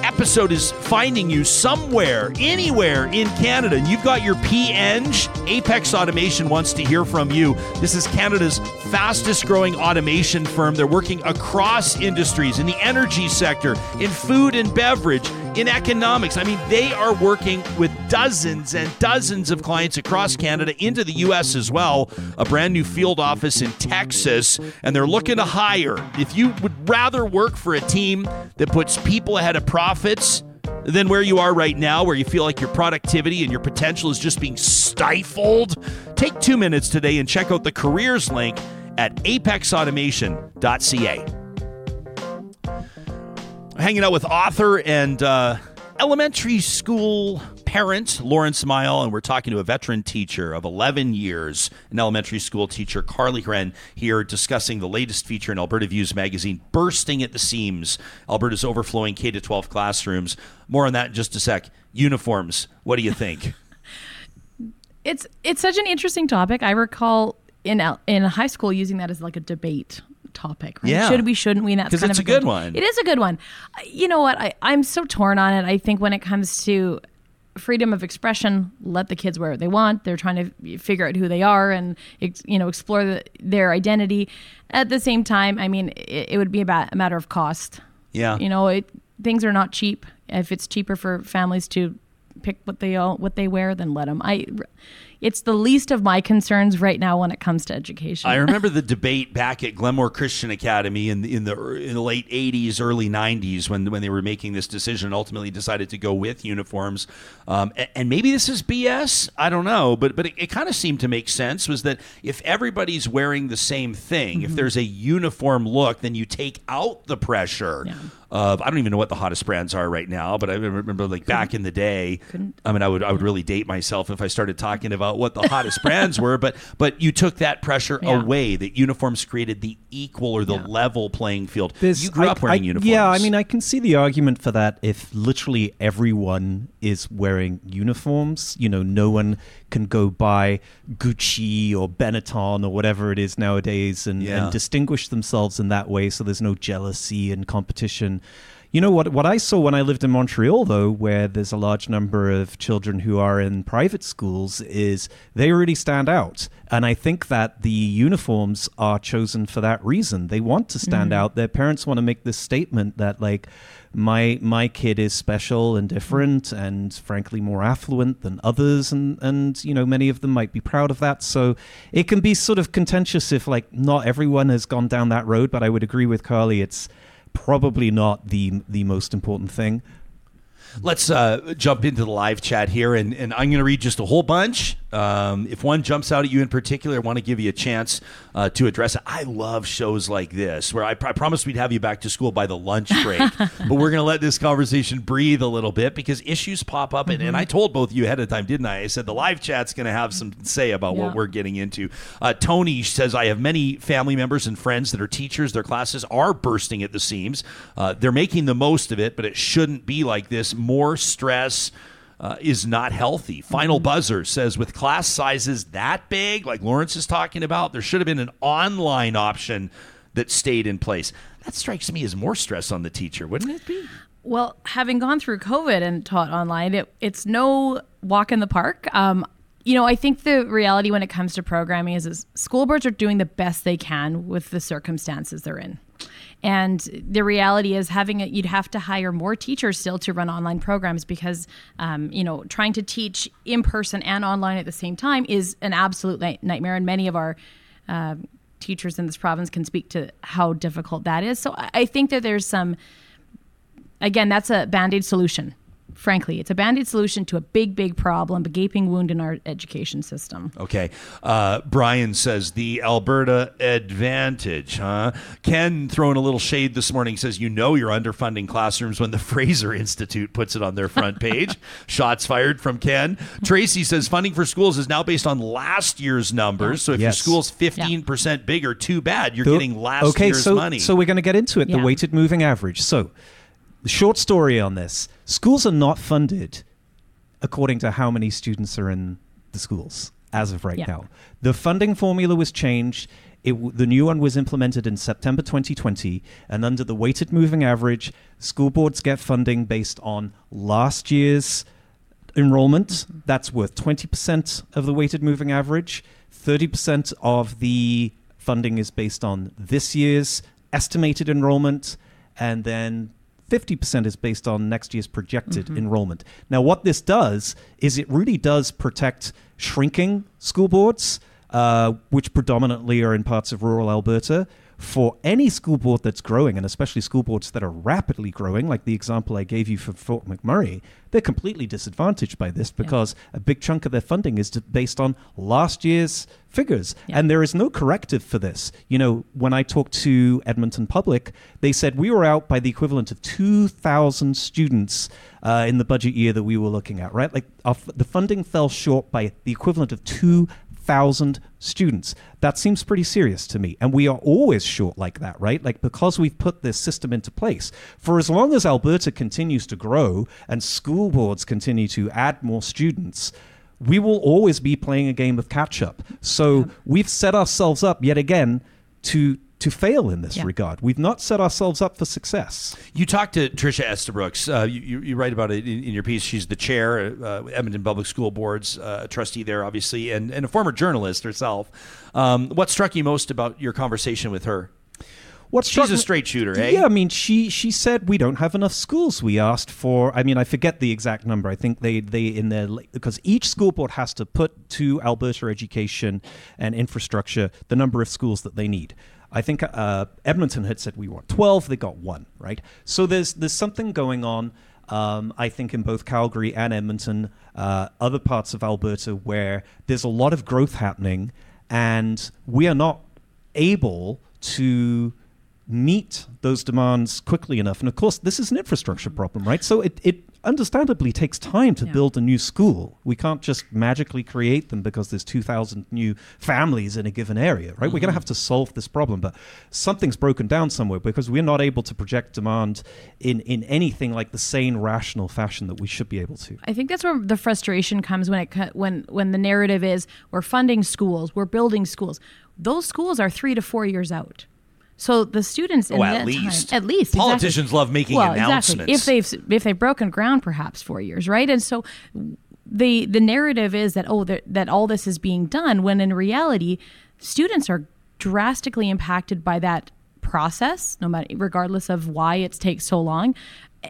episode is finding you somewhere, anywhere in Canada, and you've got your P-Eng, Apex Automation wants to hear from you. This is Canada's fastest growing automation firm. They're working across industries in the energy sector, in food and beverage, in economics. I mean, they are working with dozens and dozens of clients across Canada, into the U.S. as well. A brand new field office in Texas, and they're looking to hire. If you would rather work for a team that puts people ahead of profits, than where you are right now, where you feel like your productivity and your potential is just being stifled? Take two minutes today and check out the careers link at apexautomation.ca. Hanging out with author and uh, elementary school parent Laurence Miall, and we're talking to a veteran teacher of 11 years, an elementary school teacher, Karlee Hren, here discussing the latest feature in Alberta Views magazine, Bursting at the Seams, Alberta's overflowing K 12 classrooms. More on that in just a sec. Uniforms, what do you think? it's it's such an interesting topic. I recall in in high school using that as like a debate topic. Right? Yeah. Should we, shouldn't we? That's kind it's a good one. It is a good one. Uh, you know what? I, I'm so torn on it. I think when it comes to freedom of expression, let the kids wear what they want. They're trying to figure out who they are and you know explore the, their identity. At the same time, I mean, it, it would be about a matter of cost. Yeah. You know, it, things are not cheap. If it's cheaper for families to pick what they all, what they wear, then let them. I it's the least of my concerns right now when it comes to education. I remember the debate back at Glenmore Christian Academy in the, in the in the late '80s, early '90s when when they were making this decision. Ultimately, decided to go with uniforms, um, and, and, maybe this is BS. I don't know, but but it, it kind of seemed to make sense. Was that if everybody's wearing the same thing, mm-hmm. if there's a uniform look, then you take out the pressure. Yeah of I don't even know what the hottest brands are right now, but I remember like back in the day. I mean, I would I would really date myself if I started talking about what the hottest brands were. But but you took that pressure yeah. away. That uniforms created the equal or the yeah. level playing field. There's, you grew I, up wearing I, uniforms. Yeah, I mean, I can see the argument for that. If literally everyone is wearing uniforms, you know, no one can go buy Gucci or Benetton or whatever it is nowadays and, yeah. and distinguish themselves in that way. So there's no jealousy and competition. You know what? What I saw when I lived in Montreal, though, where there's a large number of children who are in private schools, is they really stand out, and I think that the uniforms are chosen for that reason. They want to stand mm-hmm. out. Their parents want to make this statement that, like, my my kid is special and different, and frankly more affluent than others, and and you know many of them might be proud of that. So it can be sort of contentious if like not everyone has gone down that road. But I would agree with Karlee. It's probably not the the most important thing. Let's uh, jump into the live chat here, and, and I'm going to read just a whole bunch. Um, if one jumps out at you in particular, I want to give you a chance uh, to address it. I love shows like this where I, I promised we'd have you back to school by the lunch break, but we're going to let this conversation breathe a little bit because issues pop up. And, mm-hmm. and I told both of you ahead of time, didn't I? I said the live chat's going to have some say about yeah. what we're getting into. Uh, Tony says, I have many family members and friends that are teachers. Their classes are bursting at the seams. Uh, they're making the most of it, but it shouldn't be like this. More stress uh, is not healthy. Final Buzzer says with class sizes that big, like Laurence is talking about, there should have been an online option that stayed in place. That strikes me as more stress on the teacher, wouldn't it be? Well, having gone through COVID and taught online, it, it's no walk in the park. Um, you know, I think the reality when it comes to programming is, is school boards are doing the best they can with the circumstances they're in. And the reality is, having it, you'd have to hire more teachers still to run online programs because, um, you know, trying to teach in person and online at the same time is an absolute nightmare. And many of our uh, teachers in this province can speak to how difficult that is. So I think that there's some, again, that's a band aid solution frankly. It's a band aid solution to a big, big problem, a gaping wound in our education system. Okay. Uh, Brian says the Alberta advantage, huh? Ken throwing a little shade this morning says, you know, you're underfunding classrooms when the Fraser Institute puts it on their front page. Shots fired from Ken. Tracy says, funding for schools is now based on last year's numbers. So if yes. your school's 15% yeah. bigger, too bad. You're the, getting last okay, year's so, money. So we're going to get into it, yeah. the weighted moving average. So the short story on this schools are not funded according to how many students are in the schools as of right yeah. now. The funding formula was changed. It, the new one was implemented in September 2020, and under the weighted moving average, school boards get funding based on last year's enrollment. Mm-hmm. That's worth 20% of the weighted moving average. 30% of the funding is based on this year's estimated enrollment, and then 50% is based on next year's projected mm-hmm. enrollment. Now, what this does is it really does protect shrinking school boards, uh, which predominantly are in parts of rural Alberta, for any school board that's growing, and especially school boards that are rapidly growing, like the example I gave you for Fort McMurray, they're completely disadvantaged by this because a big chunk of their funding is based on last year's figures. Yeah. And there is no corrective for this. You know, when I talked to Edmonton Public, they said we were out by the equivalent of 2,000 students uh, in the budget year that we were looking at, right? Like f- the funding fell short by the equivalent of 2,000 students. That seems pretty serious to me. And we are always short like that, right? Like because we've put this system into place. For as long as Alberta continues to grow and school boards continue to add more students, we will always be playing a game of catch up. So we've set ourselves up yet again to to fail in this Yeah. regard. We've not set ourselves up for success. You talked to Trisha Estabrooks. Uh, you, you, you write about it in, in your piece. She's the chair, uh, Edmonton Public School Board's uh, trustee there, obviously, and, and a former journalist herself. Um, what struck you most about your conversation with her? What She's a straight shooter, eh? Yeah, I mean, she she said we don't have enough schools. We asked for, I mean, I forget the exact number. I think they they in their because each school board has to put to Alberta Education and Infrastructure the number of schools that they need. I think uh, Edmonton had said we want twelve. They got one, right? So there's there's something going on. Um, I think in both Calgary and Edmonton, uh, other parts of Alberta, where there's a lot of growth happening, and we are not able to meet those demands quickly enough. And of course, this is an infrastructure problem, right? So it, it understandably takes time to Yeah. build a new school. We can't just magically create them because there's 2,000 new families in a given area, right? We're going to mm-hmm. have to solve this problem, but something's broken down somewhere because we're not able to project demand in, in anything like the sane, rational fashion that we should be able to. I think that's where the frustration comes when it when when the narrative is we're funding schools, we're building schools. Those schools are three to four years out. So the students in Oh, at least. time, at least Politicians exactly. love making well, announcements. Exactly. If they've if they've broken ground, perhaps four years, right? And so the the narrative is that oh that that all this is being done when in reality students are drastically impacted by that process no matter regardless of why it takes so long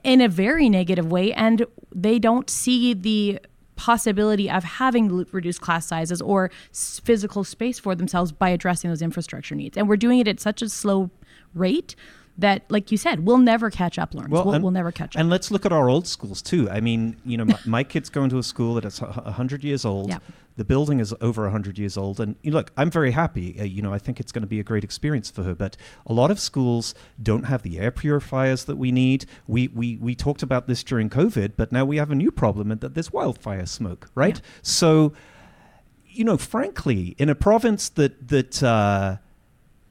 in a very negative way and they don't see the possibility of having reduced class sizes or s- physical space for themselves by addressing those infrastructure needs and we're doing it at such a slow rate that like you said we'll never catch up Laurence. we'll, and- we'll never catch up And let's look at our old schools too. I mean, you know, my, my kid's going to a school that is a hundred years old. Yeah. The building is over a hundred years old, and look, I'm very happy. Uh, you know, I think it's going to be a great experience for her. But a lot of schools don't have the air purifiers that we need. We we we talked about this during COVID, but now we have a new problem, and that there's wildfire smoke, right? Yeah. So, you know, frankly, in a province that that uh,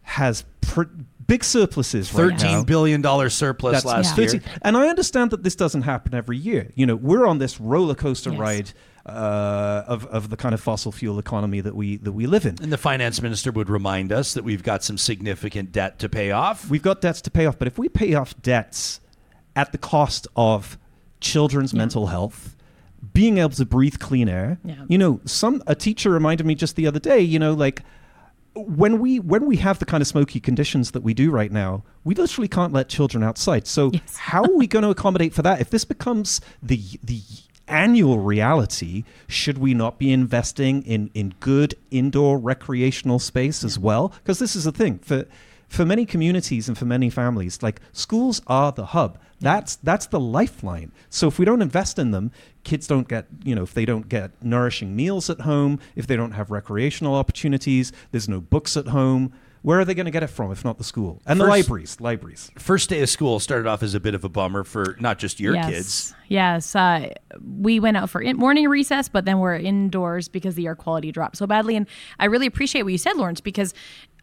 has pr- big surpluses right now, Thirteen billion dollar surplus that's last Yeah. year. 30 And I understand that this doesn't happen every year. You know, we're on this roller coaster Yes. ride uh, of of the kind of fossil fuel economy that we that we live in. And the finance minister would remind us that we've got some significant debt to pay off. We've got debts to pay off, but if we pay off debts at the cost of children's mental health, being able to breathe clean air, Yeah. you know, some a teacher reminded me just the other day, you know, like when we when we have the kind of smoky conditions that we do right now, we literally can't let children outside. So Yes. how are we going to accommodate for that? If this becomes the the annual reality, should we not be investing in in good indoor recreational space as well? Because this is the thing for for many communities and for many families, like schools are the hub. That's that's the lifeline. So if we don't invest in them, kids don't get, you know, if they don't get nourishing meals at home, if they don't have recreational opportunities, there's no books at home. Where are they going to get it from if not the school and the libraries? Libraries. First day of school started off as a bit of a bummer for not just your yes. kids. Yes. Uh, we went out for in- morning recess, but then we're indoors because the air quality dropped so badly. And I really appreciate what you said, Laurence, because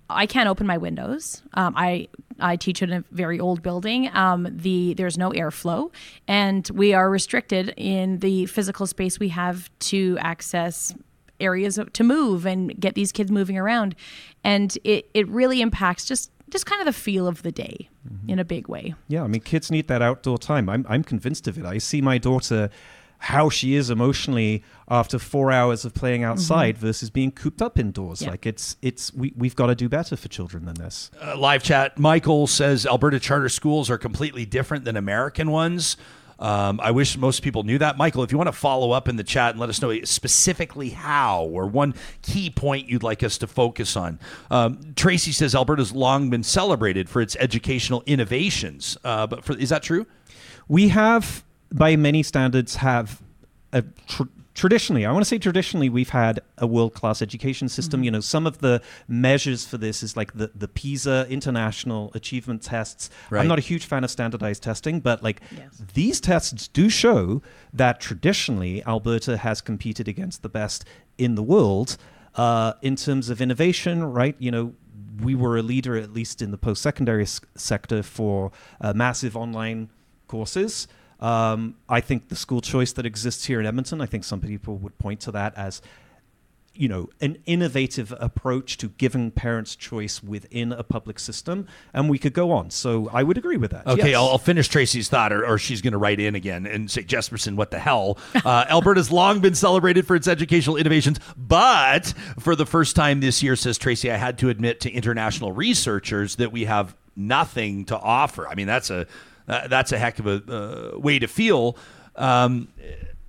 I can't open my windows. Um, I I teach in a very old building. Um, the there's no airflow, and we are restricted in the physical space we have to access areas to move and get these kids moving around, and it it really impacts just just kind of the feel of the day in a big way. Yeah, I mean, kids need that outdoor time. I'm, I'm convinced of it. I see my daughter, how she is emotionally after four hours of playing outside versus being cooped up indoors. Yeah. Like it's, it's, we, we've got to do better for children than this. Uh, live chat. Michael says Alberta charter schools are completely different than American ones. Um, I wish most people knew that. Michael, if you want to follow up in the chat and let us know specifically how or one key point you'd like us to focus on. Um, Tracy says Alberta's long been celebrated for its educational innovations. Uh, but for, is that true? We have, by many standards, have a tr- traditionally, I want to say traditionally, we've had a world class education system. Mm-hmm. You know, some of the measures for this is like the, the PISA international achievement tests. Right. I'm not a huge fan of standardized testing, but like yes. these tests do show that traditionally Alberta has competed against the best in the world uh, in terms of innovation, right? You know, we were a leader, at least in the post secondary s- sector, for uh, massive online courses. Um, I think the school choice that exists here in Edmonton, I think some people would point to that as, you know, an innovative approach to giving parents choice within a public system, and we could go on. So I would agree with that. Okay, yes. I'll, I'll, finish Tracy's thought, or, or she's going to write in again and say, Jespersen what the hell? Uh, Alberta's long been celebrated for its educational innovations, but for the first time this year, says Tracy, I had to admit to international researchers that we have nothing to offer. I mean, that's a uh, that's a heck of a uh, way to feel. Um,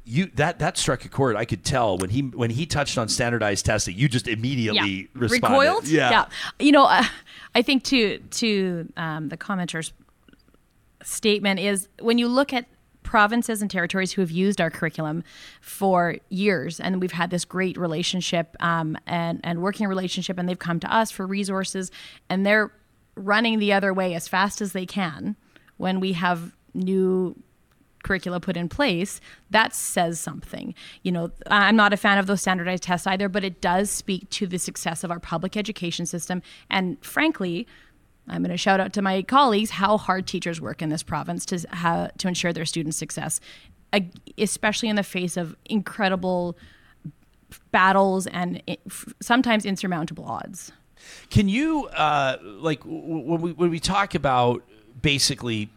you that that struck a chord. I could tell when he when he touched on standardized testing. You just immediately yeah. responded. Recoiled. Yeah. yeah. You know, uh, I think to to um, the commenter's statement is when you look at provinces and territories who have used our curriculum for years and we've had this great relationship um, and and working relationship and they've come to us for resources and they're running the other way as fast as they can when we have new curricula put in place, that says something. You know, I'm not a fan of those standardized tests either, but it does speak to the success of our public education system. And frankly, I'm going to shout out to my colleagues how hard teachers work in this province to how, to ensure their students' success, especially in the face of incredible battles and sometimes insurmountable odds. Can you uh, like when we when we talk about basically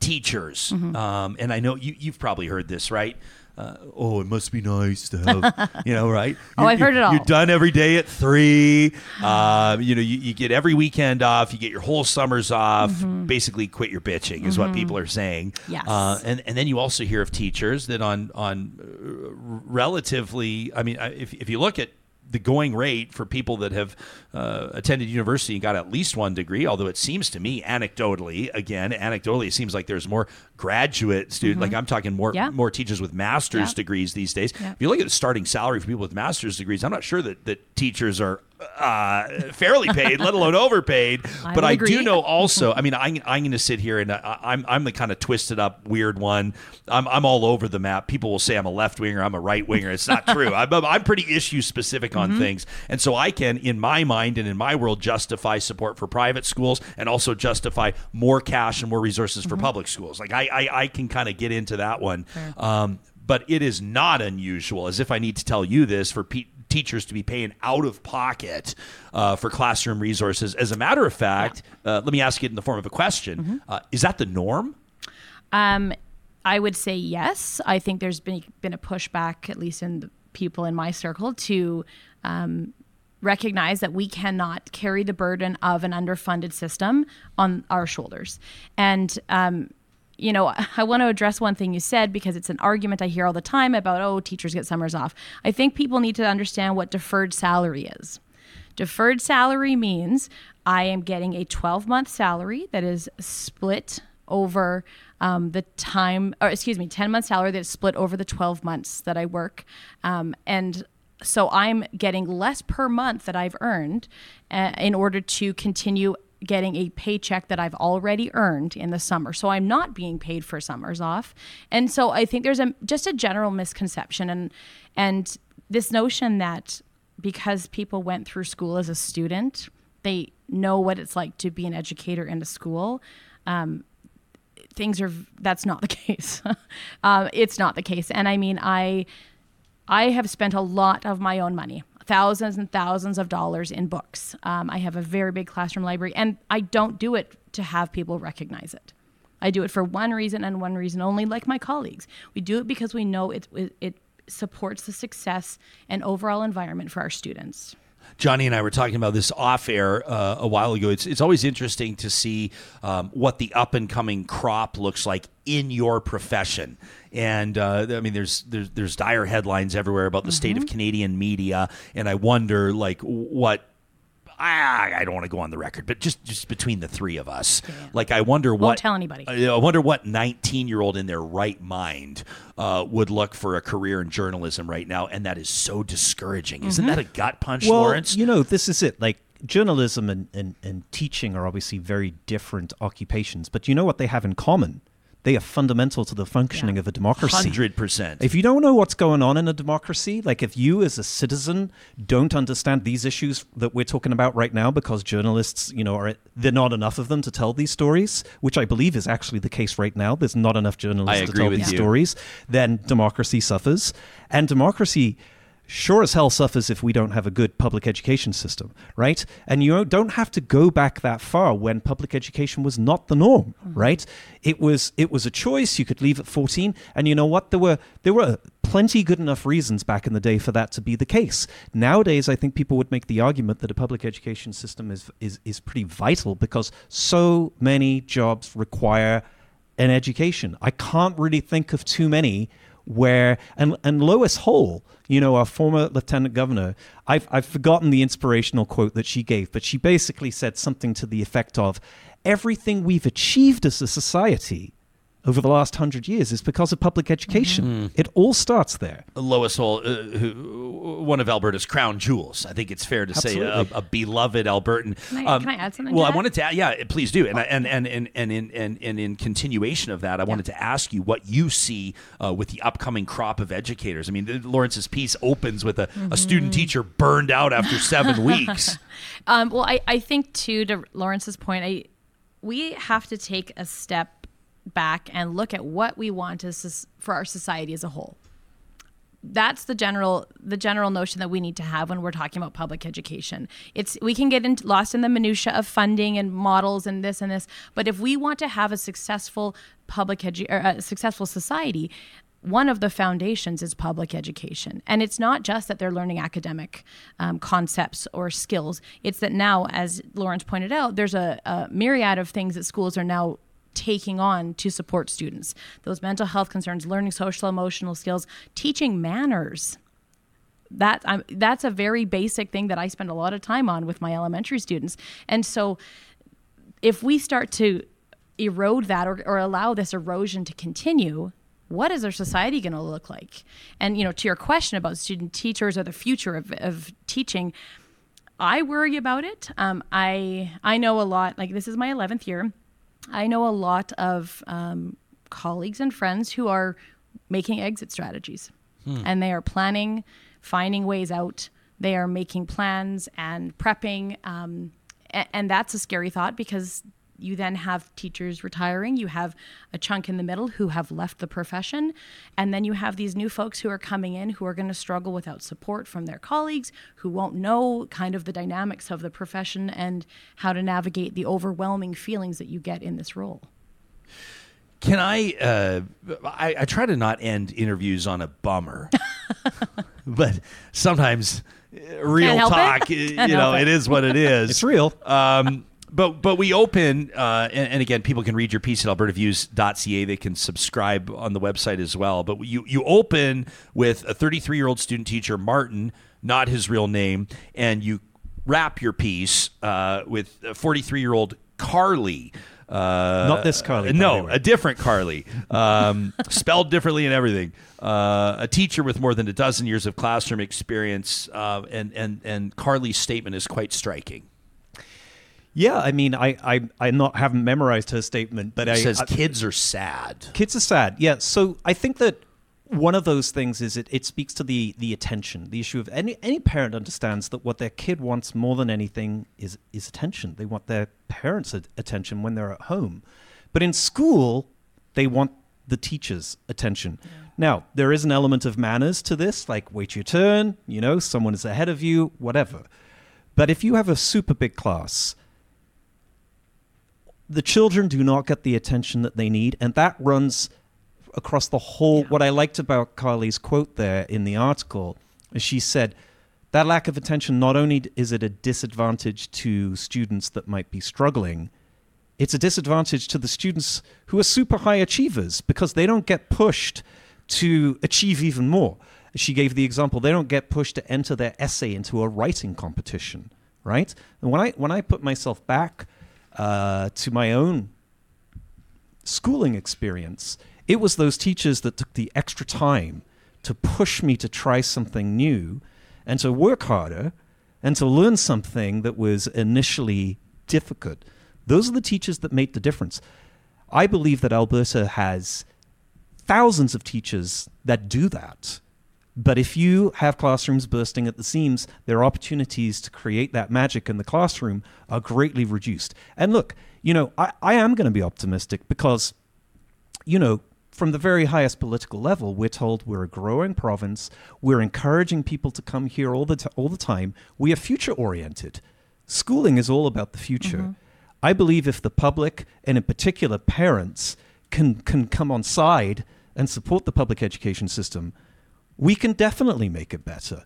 teachers, mm-hmm. um, and I know you, you've probably heard this, right? Uh, oh, it must be nice to have, you know, right? oh, I've heard it all. You're done every day at three. Uh, you know, you, you, get every weekend off. You get your whole summers off. Mm-hmm. Basically, quit your bitching is mm-hmm. what people are saying. Yes. Uh, and and then you also hear of teachers that on on uh, relatively. I mean, if if you look at the going rate for people that have uh, attended university and got at least one degree, although it seems to me, anecdotally, again, anecdotally, it seems like there's more graduate students. Mm-hmm. Like I'm talking more yeah. more teachers with master's yeah. degrees these days. Yeah. If you look at the starting salary for people with master's degrees, I'm not sure that, that teachers are uh, fairly paid, let alone overpaid. I but I agree. do know also. I mean, I, I'm going to sit here and I, uh, I'm I'm the kind of twisted up weird one. I'm I'm all over the map. People will say I'm a left winger, I'm a right winger. It's not true. I'm I'm pretty issue specific on mm-hmm. things, and so I can, in my mind and in my world, justify support for private schools and also justify more cash and more resources for mm-hmm. public schools. Like I I, I can kind of get into that one. Um, but it is not unusual, as if I need to tell you this, for Pete teachers to be paying out of pocket uh, for classroom resources. As a matter of fact, yeah. uh, let me ask you in the form of a question: mm-hmm. uh, Is that the norm? Um, I would say yes. I think there's been been a pushback, at least in the people in my circle, to um, recognize that we cannot carry the burden of an underfunded system on our shoulders, and um, you know, I want to address one thing you said because it's an argument I hear all the time about, oh, teachers get summers off. I think people need to understand what deferred salary is. Deferred salary means I am getting a 12 month salary that is split over um, the time, or excuse me, 10 month salary that's split over the 12 months that I work. Um, and so I'm getting less per month that I've earned uh, in order to continue getting a paycheck that I've already earned in the summer. So I'm not being paid for summers off. And so I think there's a just a general misconception and and this notion that because people went through school as a student, they know what it's like to be an educator in a school. Um, things are that's not the case. um, it's not the case. And I mean, I I have spent a lot of my own money thousands and thousands of dollars in books. Um, I have a very big classroom library, and I don't do it to have people recognize it. I do it for one reason and one reason only, like my colleagues. We do it because we know it, it, it supports the success and overall environment for our students. Johnny and I were talking about this off air uh, a while ago. It's it's always interesting to see um, what the up and coming crop looks like in your profession. And uh, I mean, there's, there's there's dire headlines everywhere about the state of Canadian media, and I wonder like what. I, I don't want to go on the record, but just just between the three of us, like I wonder what tell anybody. I wonder what 19 year old in their right mind uh, would look for a career in journalism right now, and that is so discouraging. Isn't that a gut punch, well, Laurence? you know, this is it. Like journalism and, and, and teaching are obviously very different occupations, but you know what they have in common? They are fundamental to the functioning of a democracy. Hundred percent. If you don't know what's going on in a democracy, like if you as a citizen don't understand these issues that we're talking about right now because journalists, you know, are they're not enough of them to tell these stories, which I believe is actually the case right now. There's not enough journalists to tell these you. stories, then democracy suffers. And democracy sure as hell suffers if we don't have a good public education system, right? And you don't have to go back that far when public education was not the norm, mm-hmm. right? It was it was a choice. You could leave at 14, and you know what? There were there were plenty good enough reasons back in the day for that to be the case. Nowadays, I think people would make the argument that a public education system is is is pretty vital because so many jobs require an education. I can't really think of too many where and and Lois Hole, you know, our former lieutenant governor, I've I've forgotten the inspirational quote that she gave, but she basically said something to the effect of everything we've achieved as a society over the last hundred years is because of public education. It all starts there. Lois Hole, uh, who, one of Alberta's crown jewels. I think it's fair to say a, a beloved Albertan. Can I- can I add something to Well, I that? wanted to, add- yeah, please do. And I- and and and and in and, and in continuation of that, I wanted to ask you what you see uh, with the upcoming crop of educators. I mean, Laurence's piece opens with a, a student Mm-hmm. teacher burned out after seven weeks. Um, well, I, I think too to Laurence's point, I we have to take a step back and look at what we want as for our society as a whole. That's the general the general notion that we need to have when we're talking about public education. It's we can get into, lost in the minutia of funding and models and this and this, but if we want to have a successful public edu- or a successful society, one of the foundations is public education. And it's not just that they're learning academic um, concepts or skills. It's that now, as Laurence pointed out, there's a, a myriad of things that schools are now taking on to support students. Those mental health concerns, learning social emotional skills, teaching manners. That I'm, that's a very basic thing that I spend a lot of time on with my elementary students. And so if we start to erode that or, or allow this erosion to continue, what is our society going to look like? And you know, to your question about student teachers or the future of, of teaching, I worry about it. Um, I I know a lot. Like this is my eleventh year. I know a lot of um, colleagues and friends who are making exit strategies, and they are planning, finding ways out. They are making plans and prepping, um, a- and that's a scary thought because you then have teachers retiring. You have a chunk in the middle who have left the profession, and then you have these new folks who are coming in who are going to struggle without support from their colleagues, who won't know kind of the dynamics of the profession and how to navigate the overwhelming feelings that you get in this role. Can I, uh, I? I try to not end interviews on a bummer, but sometimes uh, real talk, Can't you know, it. it is what it is. It's real. Um, but but we open, uh, and, and again, people can read your piece at albertaviews.ca. They can subscribe on the website as well. But you you open with a 33 year old student teacher, Martin, not his real name, and you wrap your piece uh, with 43 year old Carly. Uh, Not this Carly, No, a different Carly, um, spelled differently and everything. Uh, a teacher with more than a dozen years of classroom experience, uh, and and and Carly's statement is quite striking. Yeah, I mean, I I I not haven't memorized her statement, but It I says I- kids are sad. kids are sad. Yeah, so I think that one of those things is it, it speaks to the the attention, the issue of any any parent understands that what their kid wants more than anything is is attention. They want their parents' attention when they're at home, but in school they want the teacher's attention. Now there is an element of manners to this, like wait your turn. You know, someone is ahead of you, whatever. But if you have a super big class, the children do not get the attention that they need, and that runs across the whole. What I liked about Carly's quote there in the article is she said, that lack of attention not only is it a disadvantage to students that might be struggling, it's a disadvantage to the students who are super high achievers because they don't get pushed to achieve even more. She gave the example they don't get pushed to enter their essay into a writing competition, right? And when I when I put myself back uh, to my own schooling experience, it was those teachers that took the extra time to push me to try something new and to work harder and to learn something that was initially difficult. Those are the teachers that made the difference. I believe that Alberta has thousands of teachers that do that. But if you have classrooms bursting at the seams, their opportunities to create that magic in the classroom are greatly reduced. And look, you know, I, I am going to be optimistic because, you know, from the very highest political level, we're told we're a growing province. We're encouraging people to come here all the, t- all the time. We are future oriented. Schooling is all about the future. Mm-hmm. I believe if the public, and in particular parents, can, can come on side and support the public education system, we can definitely make it better.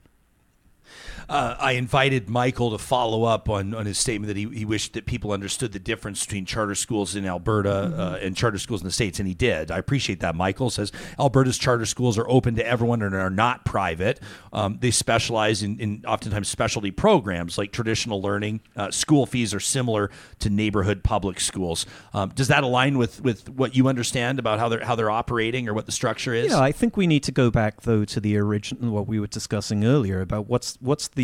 Uh, I invited Michael to follow up on, on his statement that he, he wished that people understood the difference between charter schools in Alberta mm-hmm. uh, and charter schools in the States, and he did. I appreciate that. Michael says Alberta's charter schools are open to everyone and are not private. Um, they specialize in, in, oftentimes specialty programs like traditional learning. Uh, school fees are similar to neighborhood public schools. Um, does that align with, with what you understand about how they're, how they're operating or what the structure is? Yeah, I think we need to go back, though, to the original, what we were discussing earlier about what's, what's the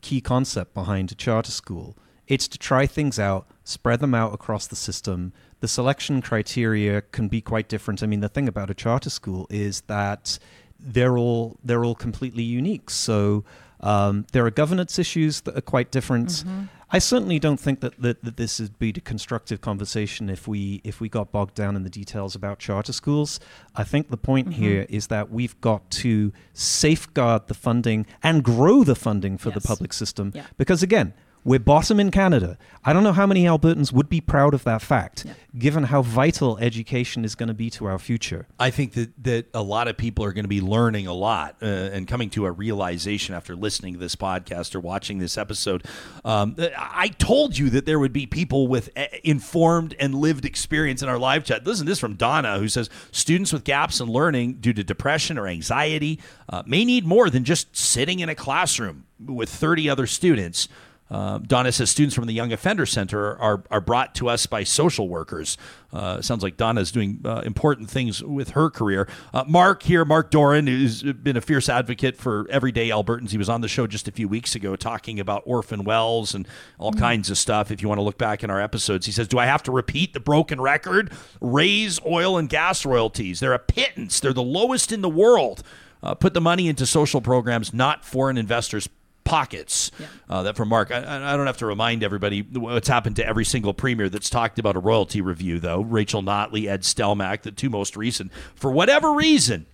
key concept behind a charter school. It's to try things out, spread them out across the system. The selection criteria can be quite different. I mean, the thing about a charter school is that they're all they're all completely unique. So um, there are governance issues that are quite different. Mm-hmm. I certainly don't think that, that, that this would be a constructive conversation if we if we got bogged down in the details about charter schools. I think the point mm-hmm. here is that we've got to safeguard the funding and grow the funding for yes. the public system yeah. because again, we're bottom in Canada. I don't know how many Albertans would be proud of that fact, yeah. given how vital education is going to be to our future. I think that, that a lot of people are going to be learning a lot uh, and coming to a realization after listening to this podcast or watching this episode. Um, I told you that there would be people with uh, informed and lived experience in our live chat. Listen to this from Donna, who says students with gaps in learning due to depression or anxiety uh, may need more than just sitting in a classroom with 30 other students. Uh, Donna says students from the Young Offender Center are, are brought to us by social workers. Uh, sounds like Donna is doing uh, important things with her career. Uh, Mark here, Mark Doran, who's been a fierce advocate for everyday Albertans. He was on the show just a few weeks ago talking about orphan wells and all mm-hmm. kinds of stuff. If you want to look back in our episodes, he says, Do I have to repeat the broken record? Raise oil and gas royalties. They're a pittance, they're the lowest in the world. Uh, put the money into social programs, not foreign investors pockets. Yeah. Uh, that from Mark. I, I, don't have to remind everybody what's happened to every single premier that's talked about a royalty review, though. Rachel Notley, Ed Stelmach, the two most recent. For whatever reason,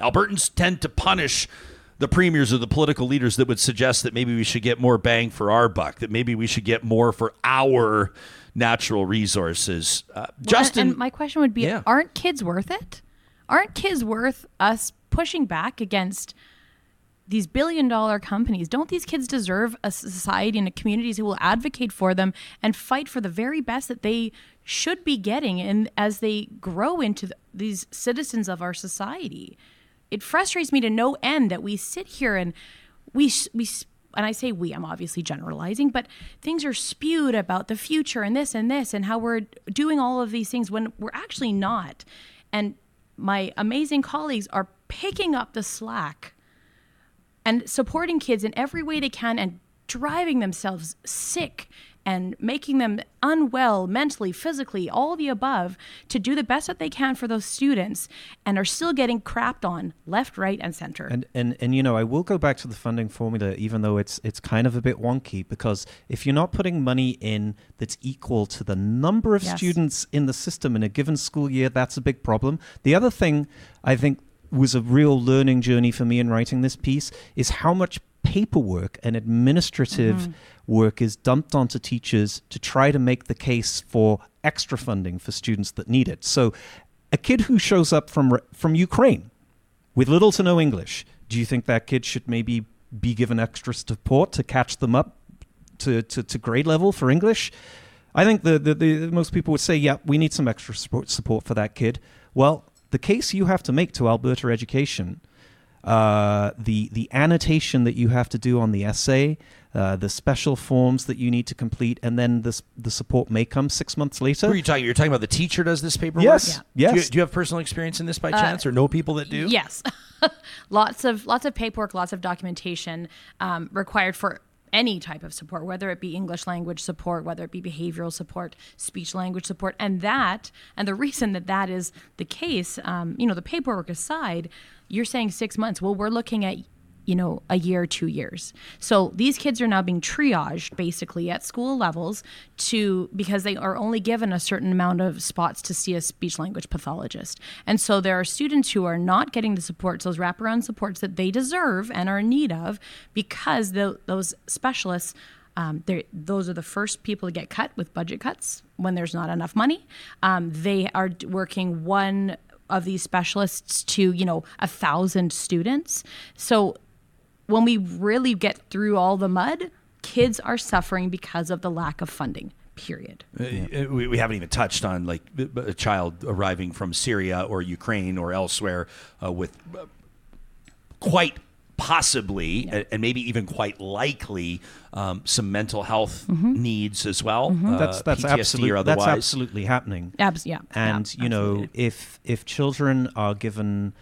Albertans tend to punish the premiers or the political leaders that would suggest that maybe we should get more bang for our buck, that maybe we should get more for our natural resources. Uh, well, Justin, and my question would be: yeah. Aren't kids worth it? Aren't kids worth us pushing back against? These billion dollar companies don't these kids deserve a society and a communities who will advocate for them and fight for the very best that they should be getting and as they grow into the, these citizens of our society it frustrates me to no end that we sit here and we we and I say we, I'm obviously generalizing, but things are spewed about the future and this and this and how we're doing all of these things when we're actually not. And my amazing colleagues are picking up the slack and supporting kids in every way they can and driving themselves sick and making them unwell mentally, physically, all the above to do the best that they can for those students and are still getting crapped on left, right, and center. And and and you know, I will go back to the funding formula even though it's it's kind of a bit wonky because if you're not putting money in that's equal to the number of yes. students in the system in a given school year, that's a big problem. The other thing I think was a real learning journey for me in writing this piece is how much paperwork and administrative mm-hmm. work is dumped onto teachers to try to make the case for extra funding for students that need it. So, a kid who shows up from from Ukraine with little to no English, do you think that kid should maybe be given extra support to catch them up to, to, to grade level for English. I think the, the, the most people would say, yeah, we need some extra support, support for that kid. Well, the case you have to make to Alberta Education, uh, the the annotation that you have to do on the essay, uh, the special forms that you need to complete, and then this the support may come six months later. Who are you talking? You're talking about the teacher does this paperwork. Yes. Do Yeah. you, Yes. do you have personal experience in this by chance, or know people that do? Yes, lots of lots of paperwork, lots of documentation um, required for any type of support, whether it be English language support, whether it be behavioral support, speech language support, and that and the reason that that is the case, um, you know, the paperwork aside, you're saying six months. Well, we're looking at you know, a year, two years. So these kids are now being triaged basically at school levels to because they are only given a certain amount of spots to see a speech language pathologist. And so there are students who are not getting the supports, those wraparound supports that they deserve and are in need of because the, those specialists. Um, those are the first people to get cut with budget cuts when there's not enough money. Um, they are working one of these specialists to you know a thousand students. So when we really get through all the mud, kids are suffering because of the lack of funding. Period. Uh, we, we haven't even touched on like a child arriving from Syria or Ukraine or elsewhere uh, with uh, quite possibly and- and maybe even quite likely um, some mental health needs as well. Uh, that's that's absolutely that's absolutely happening. Abs- yeah. and yeah, you know if if children are given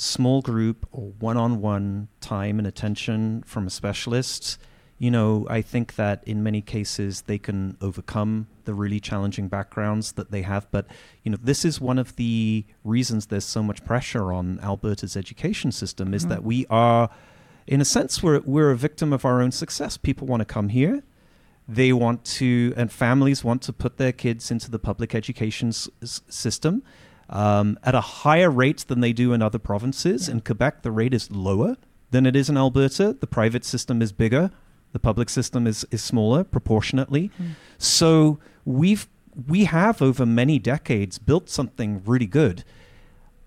small group or one-on-one time and attention from a specialist you know i think that in many cases they can overcome the really challenging backgrounds that they have. But you know this is one of the reasons there's so much pressure on alberta's education system is mm-hmm. that we are in a sense we're, we're a victim of our own success. People want to come here. They want to and families want to put their kids into the public education s- system um, at a higher rate than they do in other provinces. In quebec the rate is lower than it is in alberta. The private system is bigger. The public system is, is smaller proportionately. So we've we have over many decades built something really good.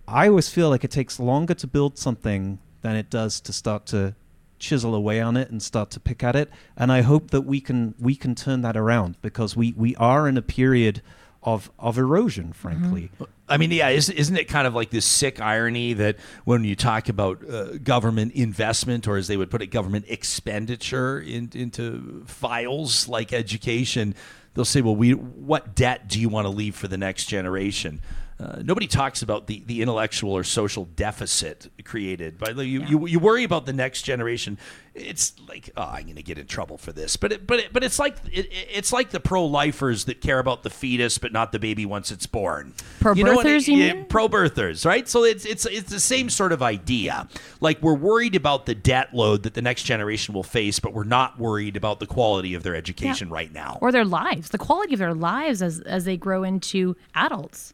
I always feel like it takes longer to build something than it does to start to chisel away on it and start to pick at it. And I hope that we can we can turn that around because we we are in a period of of erosion, frankly. I mean, yeah, isn't, it kind of like this sick irony that when you talk about uh, government investment, or as they would put it, government expenditure in, into files like education, they'll say, "Well, we what debt do you want to leave for the next generation?" Uh, nobody talks about the, the intellectual or social deficit created by you, you. You worry about the next generation. It's like oh, I'm going to get in trouble for this, but it, but it, but it's like it, it's like the pro lifers that care about the fetus but not the baby once it's born. You Pro-birthers, you yeah, mean? pro-birthers, right? So it's it's it's the same sort of idea. Like we're worried about the debt load that the next generation will face, but we're not worried about the quality of their education right now. or their lives, the quality of their lives as as they grow into adults.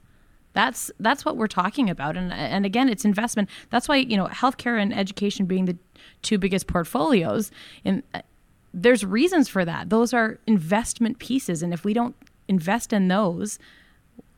That's that's what we're talking about, and and again, it's investment. That's why you know healthcare and education being the two biggest portfolios, and uh, there's reasons for that. Those are investment pieces, and if we don't invest in those,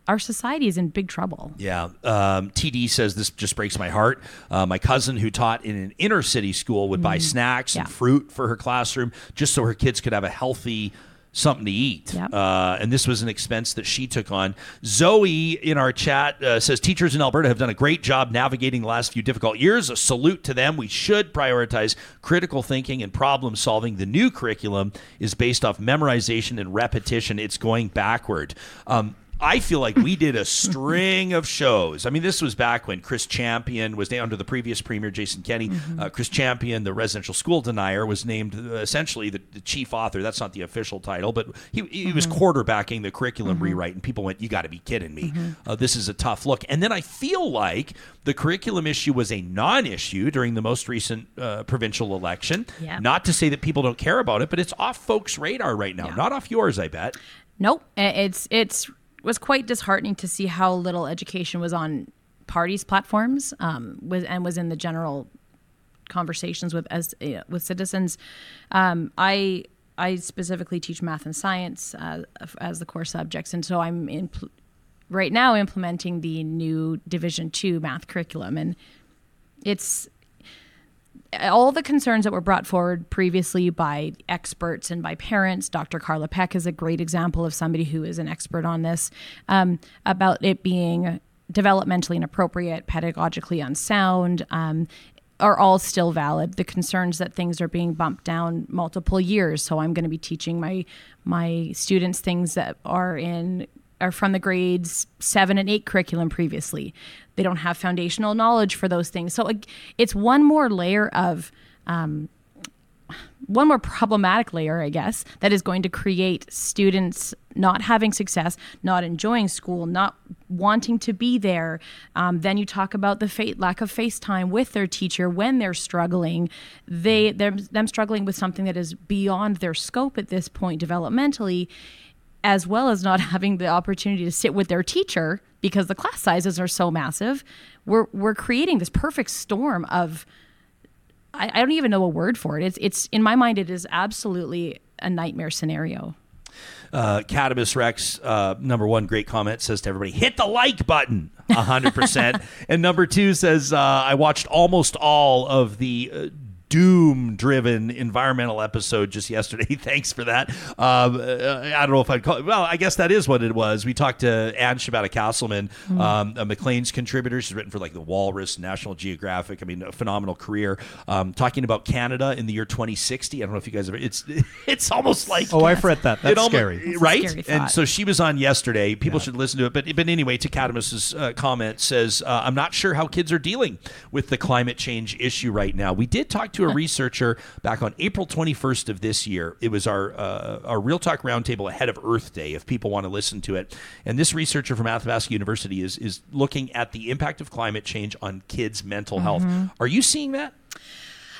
our society is in big trouble. Yeah. Um, TD says this just breaks my heart. Uh, my cousin, who taught in an inner city school, would buy snacks and Mm. Fruit for her classroom just so her kids could have a healthy something to eat. Yep. Uh, and this was an expense that she took on. Zoe in our chat uh, says teachers in Alberta have done a great job navigating the last few difficult years. A salute to them. We should prioritize critical thinking and problem solving. The new curriculum is based off memorization and repetition. It's going backward. Um, I feel like we did a string of shows. I mean, this was back when Chris Champion was named under the previous premier, Jason Kenney. Uh, Chris Champion, the residential school denier, was named uh, essentially the, the chief author. That's not the official title, but he, he was quarterbacking the curriculum rewrite, and people went, "You got to be kidding me! Uh, this is a tough look." And then I feel like the curriculum issue was a non-issue during the most recent uh, provincial election. Yeah. Not to say that people don't care about it, but it's off folks' radar right now. Not off yours, I bet. Nope. It's it's was quite disheartening to see how little education was on parties' platforms, um, was and was in the general conversations with as with citizens. Um, I I specifically teach math and science uh, as the core subjects, and so I'm in right now implementing the new Division two math curriculum, and it's all the concerns that were brought forward previously by experts and by parents, Dr. Carla Peck is a great example of somebody who is an expert on this, um, about it being developmentally inappropriate, pedagogically unsound, um, are all still valid. The concerns that things are being bumped down multiple years. So I'm going to be teaching my my students things that are in are from the grades seven and eight curriculum previously. They don't have foundational knowledge for those things. So it's one more layer of um, one more problematic layer, I guess, that is going to create students not having success, not enjoying school, not wanting to be there. Um, then you talk about the fa- lack of FaceTime with their teacher when they're struggling. They they're, them struggling with something that is beyond their scope at this point developmentally, as well as not having the opportunity to sit with their teacher because the class sizes are so massive. We're we're creating this perfect storm of I, I don't even know a word for it. It's it's in my mind it is absolutely a nightmare scenario. Uh, Rex, uh, number one, great comment says to everybody, hit the like button, 100%. and number two says, uh, I watched almost all of the uh, doom driven environmental episode just yesterday. Thanks for that. Um, uh, I don't know if I'd call it, well, I guess that is what it was. We talked to Anne Shibata Casselman, mm-hmm. um, a Maclean's contributor. She's written for like the Walrus, National Geographic. I mean, a phenomenal career. Um, talking about Canada in the year 2060. I don't know if you guys have, it's, it's almost like. Oh, I've read that. That's almost, scary. right? Scary and so she was on yesterday. People yeah. should listen to it. But, but anyway, to Catamus's uh, comment says, uh, I'm not sure how kids are dealing with the climate change issue right now. We did talk to to a researcher back on April 21st of this year. It was our uh, our Real Talk Roundtable ahead of Earth Day, if people want to listen to it. And this researcher from Athabasca University is is looking at the impact of climate change on kids' mental health. Mm-hmm. Are you seeing that?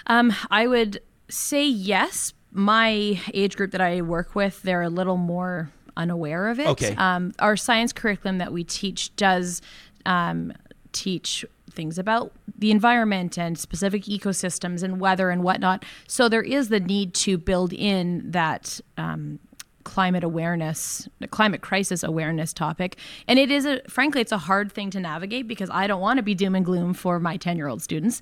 Um, I would say yes. My age group that I work with, they're a little more unaware of it. Okay. Um, our science curriculum that we teach does um, teach things about the environment and specific ecosystems and weather and whatnot. So there is the need to build in that um, climate awareness, climate crisis awareness topic. And it is a, frankly, it's a hard thing to navigate because I don't want to be doom and gloom for my 10 year old students.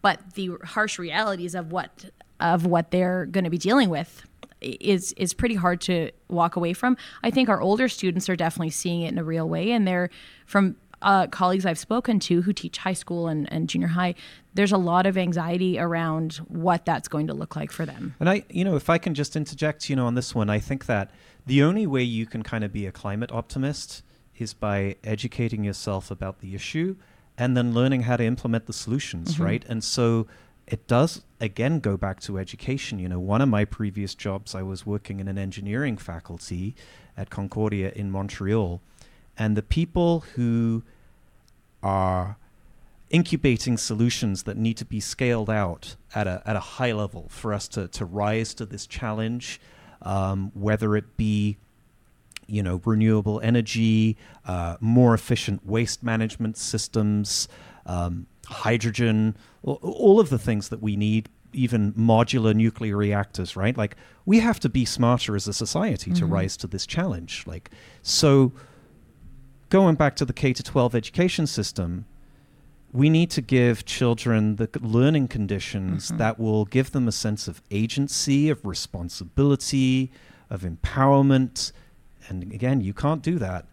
But the harsh realities of what of what they're going to be dealing with is is pretty hard to walk away from. I think our older students are definitely seeing it in a real way, and they're from uh, colleagues I've spoken to who teach high school and, and junior high, there's a lot of anxiety around what that's going to look like for them. And I, you know, if I can just interject, you know, on this one, I think that the only way you can kind of be a climate optimist is by educating yourself about the issue and then learning how to implement the solutions, mm-hmm. right? And so it does again go back to education. You know, one of my previous jobs, I was working in an engineering faculty at Concordia in Montreal and the people who are incubating solutions that need to be scaled out at a, at a high level for us to, to rise to this challenge, um, whether it be you know renewable energy, uh, more efficient waste management systems, um, hydrogen, all of the things that we need. Even modular nuclear reactors, right? Like we have to be smarter as a society mm-hmm. to rise to this challenge. Like so, going back to the K to 12 education system, we need to give children the learning conditions mm-hmm. that will give them a sense of agency, of responsibility, of empowerment. And again, you can't do that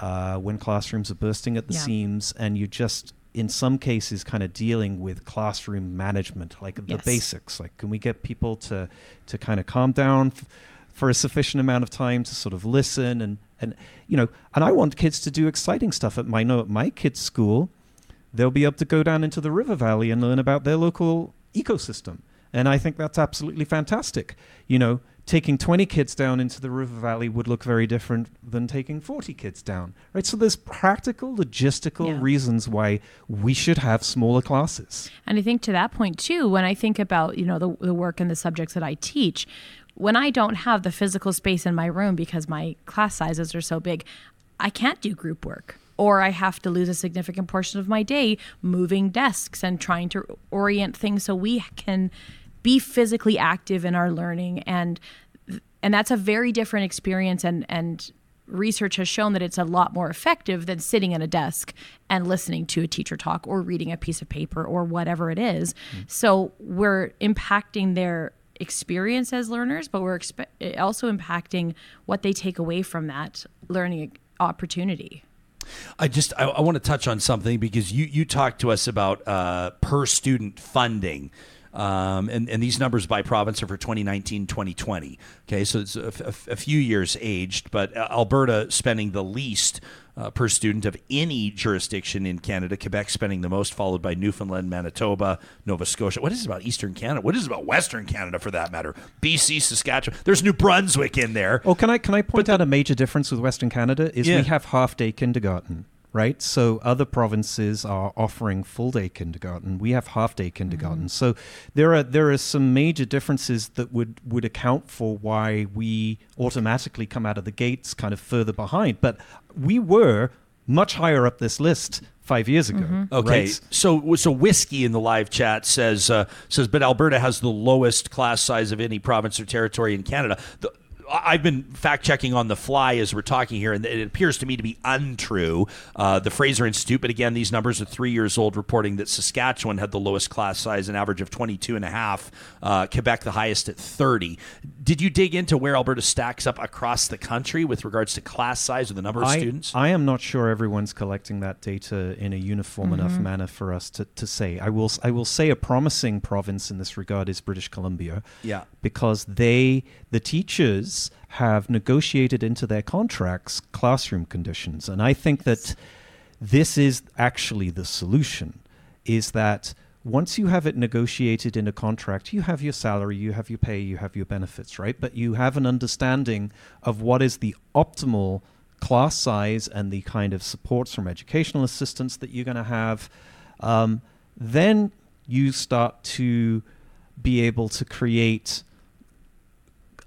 uh, when classrooms are bursting at the yeah. seams and you just, in some cases, kind of dealing with classroom management, like yes. the basics. Like, can we get people to, to kind of calm down? F- for a sufficient amount of time to sort of listen and and you know and I want kids to do exciting stuff at my know at my kids school. They'll be able to go down into the river valley and learn about their local ecosystem. And I think that's absolutely fantastic. You know taking 20 kids down into the river valley would look very different than taking 40 kids down right so there's practical logistical yeah. reasons why we should have smaller classes and i think to that point too when i think about you know the, the work and the subjects that i teach when I don't have the physical space in my room because my class sizes are so big, I can't do group work. Or I have to lose a significant portion of my day moving desks and trying to orient things so we can be physically active in our learning and and that's a very different experience and and research has shown that it's a lot more effective than sitting at a desk and listening to a teacher talk or reading a piece of paper or whatever it is. Mm. So we're impacting their experience as learners, but we're expe- also impacting what they take away from that learning opportunity. I just I, I want to touch on something because you you talked to us about uh, per student funding. Um, and, and these numbers by province are for 2019 2020. Okay, so it's a, a, a few years aged, but uh, Alberta spending the least uh, per student of any jurisdiction in Canada. Quebec spending the most, followed by Newfoundland, Manitoba, Nova Scotia. What is it about Eastern Canada? What is it about Western Canada, for that matter? BC, Saskatchewan. There's New Brunswick in there. Oh, can I can I point but out a major difference with Western Canada? Is yeah. we have half day kindergarten right? So other provinces are offering full day kindergarten. We have half day kindergarten. Mm-hmm. So there are there are some major differences that would would account for why we automatically come out of the gates kind of further behind. But we were much higher up this list five years ago. Mm-hmm. Okay, right? so so whiskey in the live chat says uh, says, but Alberta has the lowest class size of any province or territory in Canada. The, I've been fact checking on the fly as we're talking here, and it appears to me to be untrue. Uh, the Fraser Institute, but again, these numbers are three years old, reporting that Saskatchewan had the lowest class size, an average of 22 and a half. Uh, Quebec, the highest at 30. Did you dig into where Alberta stacks up across the country with regards to class size or the number of I, students? I am not sure everyone's collecting that data in a uniform mm-hmm. enough manner for us to, to say. I will I will say a promising province in this regard is British Columbia. Yeah. Because they the teachers have negotiated into their contracts classroom conditions. And I think that this is actually the solution is that once you have it negotiated in a contract, you have your salary, you have your pay, you have your benefits, right? But you have an understanding of what is the optimal class size and the kind of supports from educational assistance that you're going to have. Um, then you start to be able to create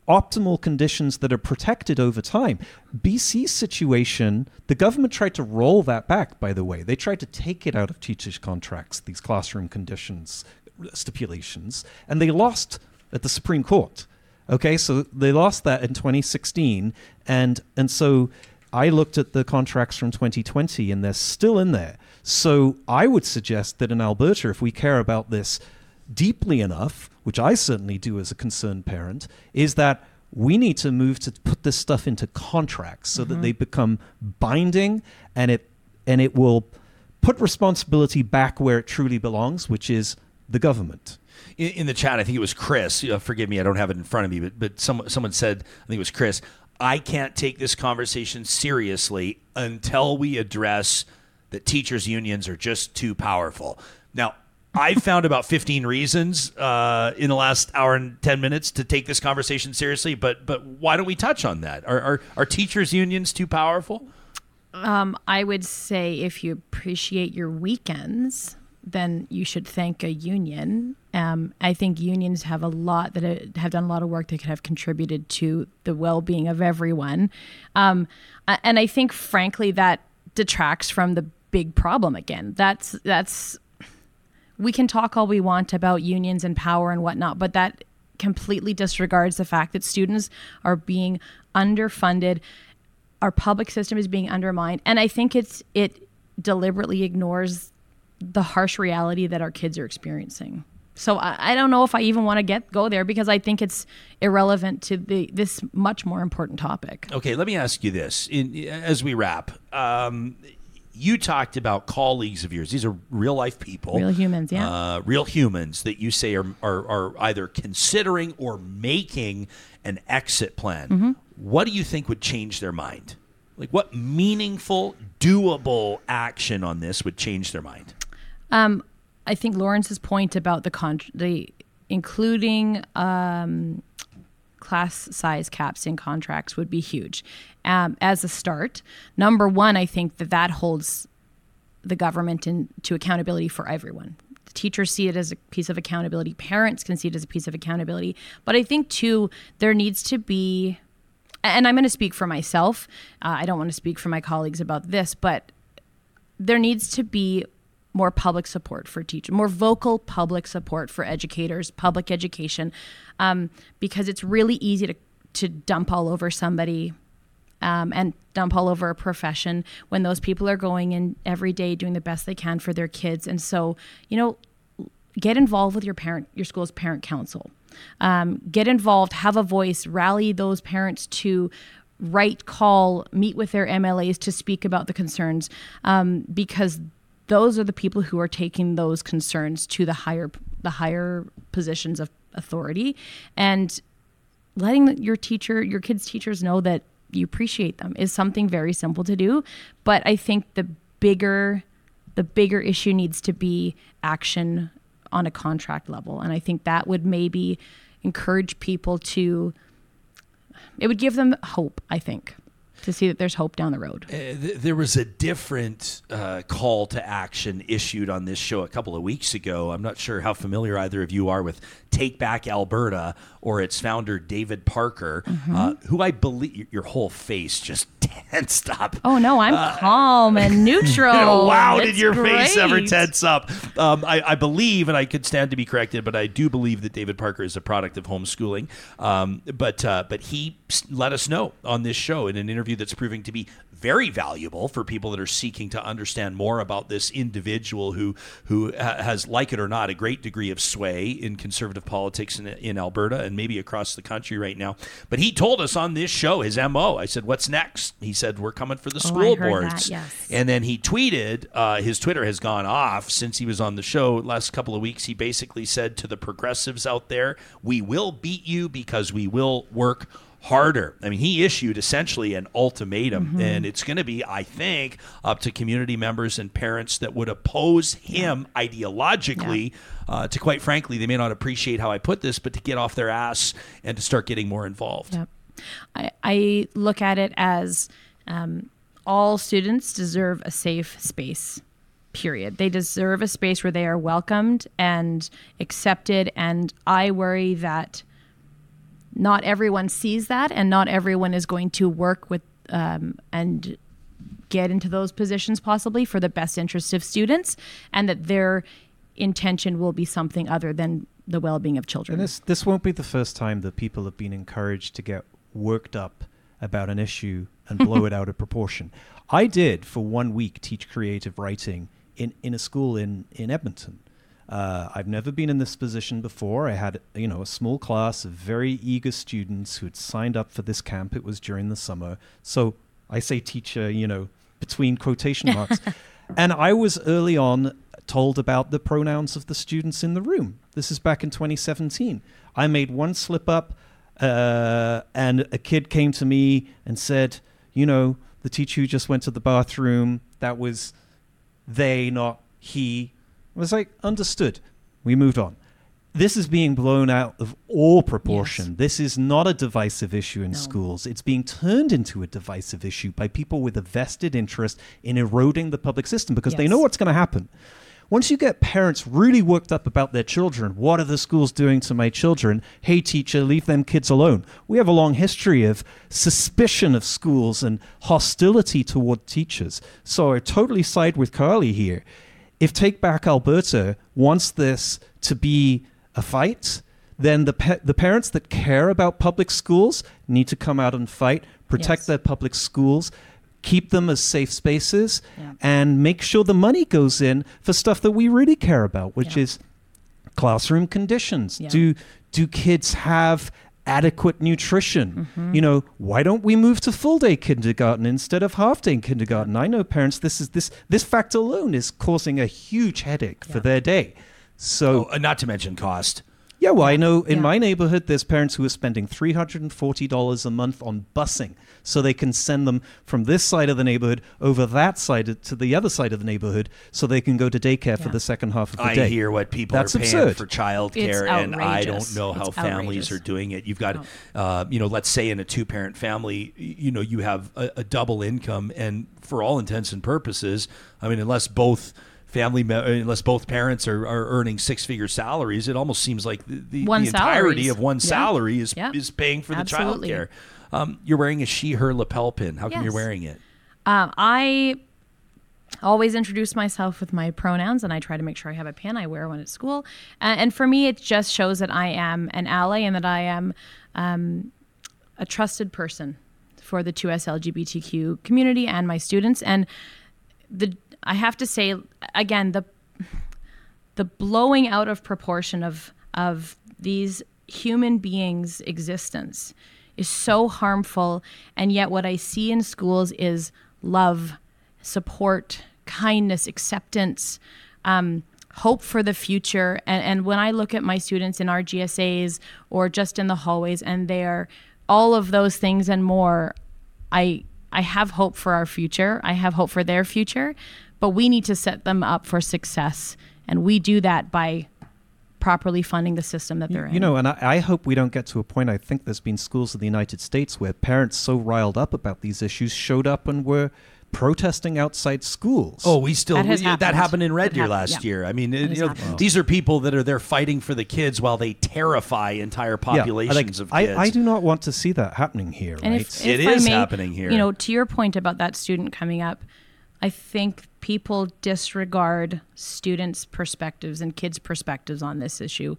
optimal conditions that are protected over time. BC's situation, the government tried to roll that back, by the way. They tried to take it out of teachers' contracts, these classroom conditions stipulations, and they lost at the Supreme Court. Okay, so they lost that in 2016, and and so I looked at the contracts from 2020, and they're still in there. So I would suggest that in Alberta, if we care about this deeply enough, which I certainly do as a concerned parent, is that we need to move to put this stuff into contracts so mm-hmm. that they become binding and it and it will put responsibility back where it truly belongs, which is the government. In, in the chat, I think it was Chris. Uh, forgive me, I don't have it in front of me, but but someone someone said I think it was Chris. I can't take this conversation seriously until we address that teachers' unions are just too powerful. Now, I've found about 15 reasons uh, in the last hour and 10 minutes to take this conversation seriously, but but why don't we touch on that? Are, are, are teachers' unions too powerful? Um, I would say if you appreciate your weekends, then you should thank a union. Um, I think unions have a lot that have done a lot of work that could have contributed to the well-being of everyone, um, and I think, frankly, that detracts from the big problem again. That's that's we can talk all we want about unions and power and whatnot, but that completely disregards the fact that students are being underfunded. Our public system is being undermined, and I think it's it deliberately ignores the harsh reality that our kids are experiencing. So I, I don't know if I even want to get go there because I think it's irrelevant to the this much more important topic. Okay, let me ask you this: In, as we wrap, um, you talked about colleagues of yours. These are real life people, real humans, yeah, uh, real humans that you say are, are, are either considering or making an exit plan. Mm-hmm. What do you think would change their mind? Like, what meaningful, doable action on this would change their mind? Um, I think Laurence's point about the con- the including um, class size caps in contracts would be huge um, as a start. Number one, I think that that holds the government into accountability for everyone. The teachers see it as a piece of accountability. Parents can see it as a piece of accountability. But I think too, there needs to be, and I'm going to speak for myself. Uh, I don't want to speak for my colleagues about this, but there needs to be more public support for teachers, more vocal public support for educators, public education, um, because it's really easy to to dump all over somebody um, and dump all over a profession when those people are going in every day doing the best they can for their kids. And so, you know, get involved with your parent, your school's parent council. Um, get involved, have a voice, rally those parents to write, call, meet with their MLAs to speak about the concerns, um, because those are the people who are taking those concerns to the higher the higher positions of authority, and letting your teacher, your kids' teachers know that you appreciate them is something very simple to do. But I think the bigger the bigger issue needs to be action on a contract level. And I think that would maybe encourage people to, it would give them hope, I think to see that there's hope down the road. Uh, th- there was a different uh, call to action issued on this show a couple of weeks ago. I'm not sure how familiar either of you are with Take Back Alberta or its founder David Parker, mm-hmm. uh, who I believe your whole face just tensed up. Oh no, I'm uh, calm and neutral. You know, wow, it's did your great. face ever tense up? Um, I, I, believe, and I could stand to be corrected, but I do believe that David Parker is a product of homeschooling. Um, but uh, but he let us know on this show in an interview that's proving to be very valuable for people that are seeking to understand more about this individual who who has, like it or not, a great degree of sway in conservative politics in, in Alberta and maybe across the country right now. But he told us on this show his mo. I said, "What's next?" He said, "We're coming for the oh, school boards." That, yes. And then he tweeted. Uh, his Twitter has gone off since he was on the show last couple of weeks. He basically said to the progressives out there, "We will beat you because we will work." Harder. I mean, he issued essentially an ultimatum, mm-hmm. and it's going to be, I think, up to community members and parents that would oppose him yeah. ideologically. Yeah. Uh, to quite frankly, they may not appreciate how I put this, but to get off their ass and to start getting more involved. Yep. I, I look at it as um, all students deserve a safe space period. They deserve a space where they are welcomed and accepted. And I worry that not everyone sees that, and not everyone is going to work with um, and get into those positions possibly for the best interest of students, and that their intention will be something other than the well-being of children. And this this won't be the first time that people have been encouraged to get worked up about an issue and blow it out of proportion. I did for one week teach creative writing in, in a school in, in Edmonton. Uh, I've never been in this position before. I had, you know, a small class of very eager students who had signed up for this camp. It was during the summer. So I say teacher, you know, between quotation marks. and I was early on told about the pronouns of the students in the room. This is back in 2017. I made one slip up, uh, and a kid came to me and said, you know, the teacher who just went to the bathroom, that was they, not he I was like, understood. We moved on. This is being blown out of all proportion. Yes. This is not a divisive issue in no. schools. It's being turned into a divisive issue by people with a vested interest in eroding the public system because yes. they know what's going to happen. Once you get parents really worked up about their children, what are the schools doing to my children? Hey, teacher, leave them kids alone. We have a long history of suspicion of schools and hostility toward teachers. So I totally side with Karlee here if Take Back Alberta wants this to be a fight, then the pa- the parents that care about public schools need to come out and fight, protect yes. their public schools, keep them as safe spaces, yeah. and make sure the money goes in for stuff that we really care about, which yeah. is classroom conditions. Yeah. Do do kids have adequate nutrition. Mm-hmm. You know, why don't we move to full day kindergarten instead of half day kindergarten? I know parents this is this this fact alone is causing a huge headache yeah. for their day. So oh, uh, not to mention cost. Yeah, well, I know in yeah. my neighborhood there's parents who are spending $340 a month on busing so they can send them from this side of the neighborhood over that side to the other side of the neighborhood so they can go to daycare yeah. for the second half of the I day. I hear what people That's are paying absurd. for childcare, and I don't know how it's families outrageous. are doing it. You've got, oh. uh, you know, let's say in a two-parent family, you know, you have a, a double income, and for all intents and purposes, I mean, unless both – family unless both parents are, are earning six figure salaries it almost seems like the, the, the entirety of one salary is yeah. is paying for Absolutely. the child care um, you're wearing a she her lapel pin how yes. come you're wearing it um, i always introduce myself with my pronouns and i try to make sure i have a pin i wear one at school uh, and for me it just shows that i am an ally and that i am um, a trusted person for the 2S LGBTQ community and my students. And the I have to say again the the blowing out of proportion of of these human beings' existence is so harmful. And yet, what I see in schools is love, support, kindness, acceptance. Um, hope for the future. And, and when I look at my students in our GSAs or just in the hallways, and they're all of those things and more, I I have hope for our future. I have hope for their future, but we need to set them up for success, and we do that by properly funding the system that they're you, in. You know, and I, I, hope we don't get to a point. I think there's been schools in the United States where parents so riled up about these issues showed up and were protesting outside schools. Oh, we still That has we- happened. that happened in Red That Deer happened, last yeah. year. I mean, That has you know, happened. these are people that are there fighting for the kids while they terrify entire Yeah, populations like, of I, kids. I do not want to see that happening here, And right? if, It if is may, happening here. You know, to your point about that student coming up, I think people disregard students' perspectives and kids' perspectives on this issue.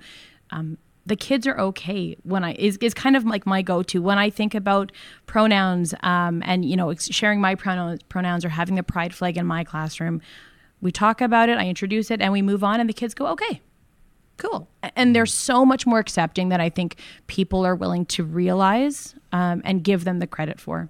Um, the kids are okay when I is, is kind of like my go-to when I think about pronouns um, and you know sharing my pronouns pronouns or having the pride flag in my classroom. We talk about it, I introduce it, and we move on, and the kids go, "Okay, cool and they're so much more accepting that i think people are willing to realize um, and give them the credit for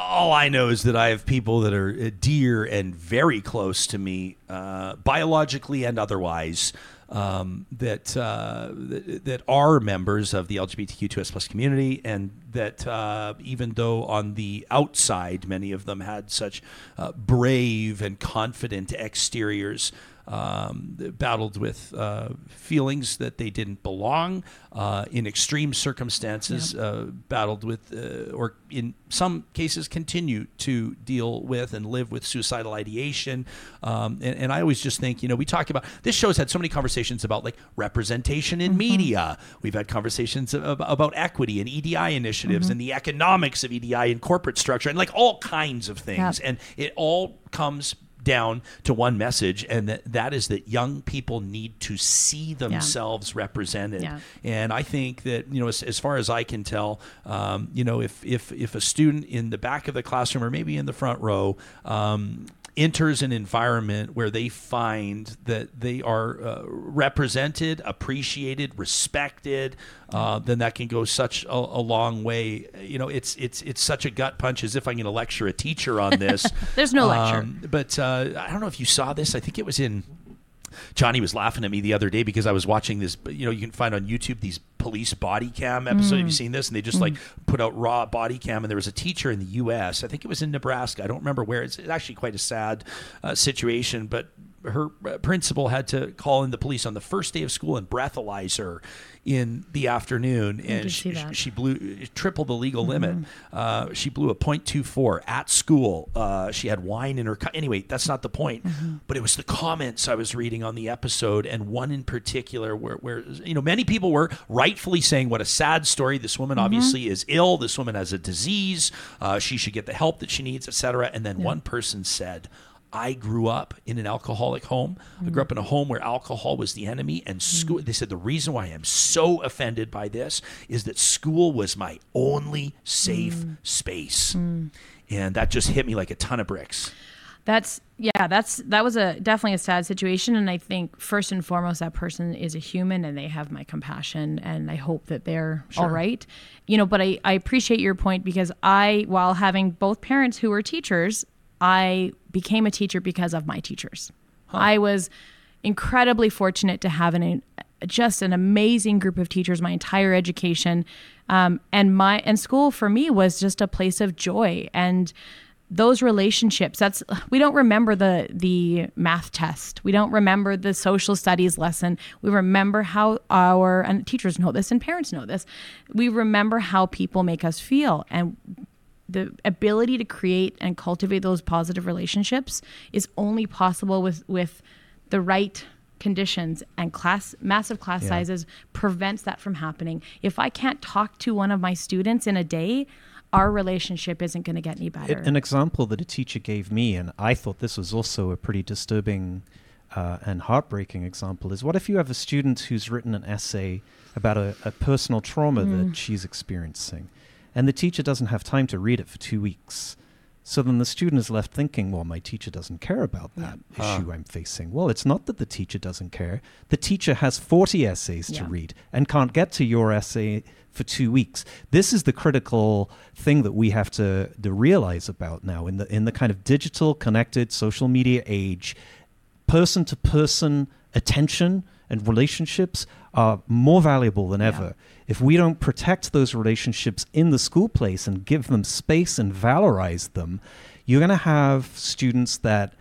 all I know is that I have people that are uh, dear and very close to me, uh, biologically and otherwise, um, that, uh, that are members of the LGBTQ2S plus community, and that uh, even though on the outside many of them had such uh, brave and confident exteriors. Um, battled with uh, feelings that they didn't belong uh, in extreme circumstances, uh, battled with, uh, or in some cases, continue to deal with and live with suicidal ideation. Um, and, and I always just think, you know, we talk about this show's had so many conversations about like representation in media. We've had conversations ab- about equity and EDI initiatives and the economics of EDI and corporate structure and like all kinds of things. Yep. And it all comes down to one message and that, that is that young people need to see themselves represented Yeah. and I think that you know, as, as far as I can tell, um, you know, if if if a student in the back of the classroom or maybe in the front row um, enters an environment where they find that they are uh, represented, appreciated, respected, uh, then that can go such a, a long way. You know, it's it's it's such a gut punch as if I'm going to lecture a teacher on this. There's no lecture. Um, but uh, I don't know if you saw this. I think it was in. Johnny was laughing at me the other day because I was watching this. You know, you can find on YouTube these police body cam episodes. Have you seen this? And they just like put out raw body cam. And there was a teacher in the U.S. I think it was in Nebraska. I don't remember where. It's actually quite a sad uh, situation, but her uh, principal had to call in the police on the first day of school and breathalyze her in the afternoon, and she. Mm-hmm. she blew triple the legal limit. Uh, she blew a .24 at school. Uh, she had wine in her. Anyway, that's not the point. Mm-hmm. But it was the comments I was reading on the episode, and one in particular where, where you know many people were rightfully saying what a sad story. This woman Mm-hmm. obviously is ill. This woman has a disease. Uh, she should get the help that she needs, etc. And then one person said. I grew up in an alcoholic home. I grew up in a home where alcohol was the enemy, and school. They said the reason why I'm so offended by this is that school was my only safe mm. space, mm. and that just hit me like a ton of bricks. That's yeah, that's that was a definitely a sad situation and I think first and foremost that person is a human and they have my compassion and I hope that they're all right. You know, but I, I appreciate your point because I while having both parents who were teachers, I became a teacher because of my teachers. I was incredibly fortunate to have an just an amazing group of teachers my entire education. Um, and my and school for me was just a place of joy and those relationships that's we don't remember the the math test. We don't remember the social studies lesson. We remember how our and teachers know this and parents know this. We remember how people make us feel and the ability to create and cultivate those positive relationships is only possible with with the right conditions and class massive class sizes prevents that from happening. If i can't talk to one of my students in a day our relationship isn't going to get any better. An example that a teacher gave me, and I thought this was also a pretty disturbing uh, and heartbreaking example, is what if you have a student who's written an essay about a, a personal trauma that she's experiencing? And the teacher doesn't have time to read it for two weeks. So then the student is left thinking, well, my teacher doesn't care about that issue ah. I'm facing. Well, it's not that the teacher doesn't care. The teacher has 40 essays to read and can't get to your essay for two weeks. This is the critical thing that we have to, to realize about now in the in the kind of digital connected social media age person to person attention and relationships are more valuable than ever. If we don't protect those relationships in the school place and give them space and valorize them, you're going to have students that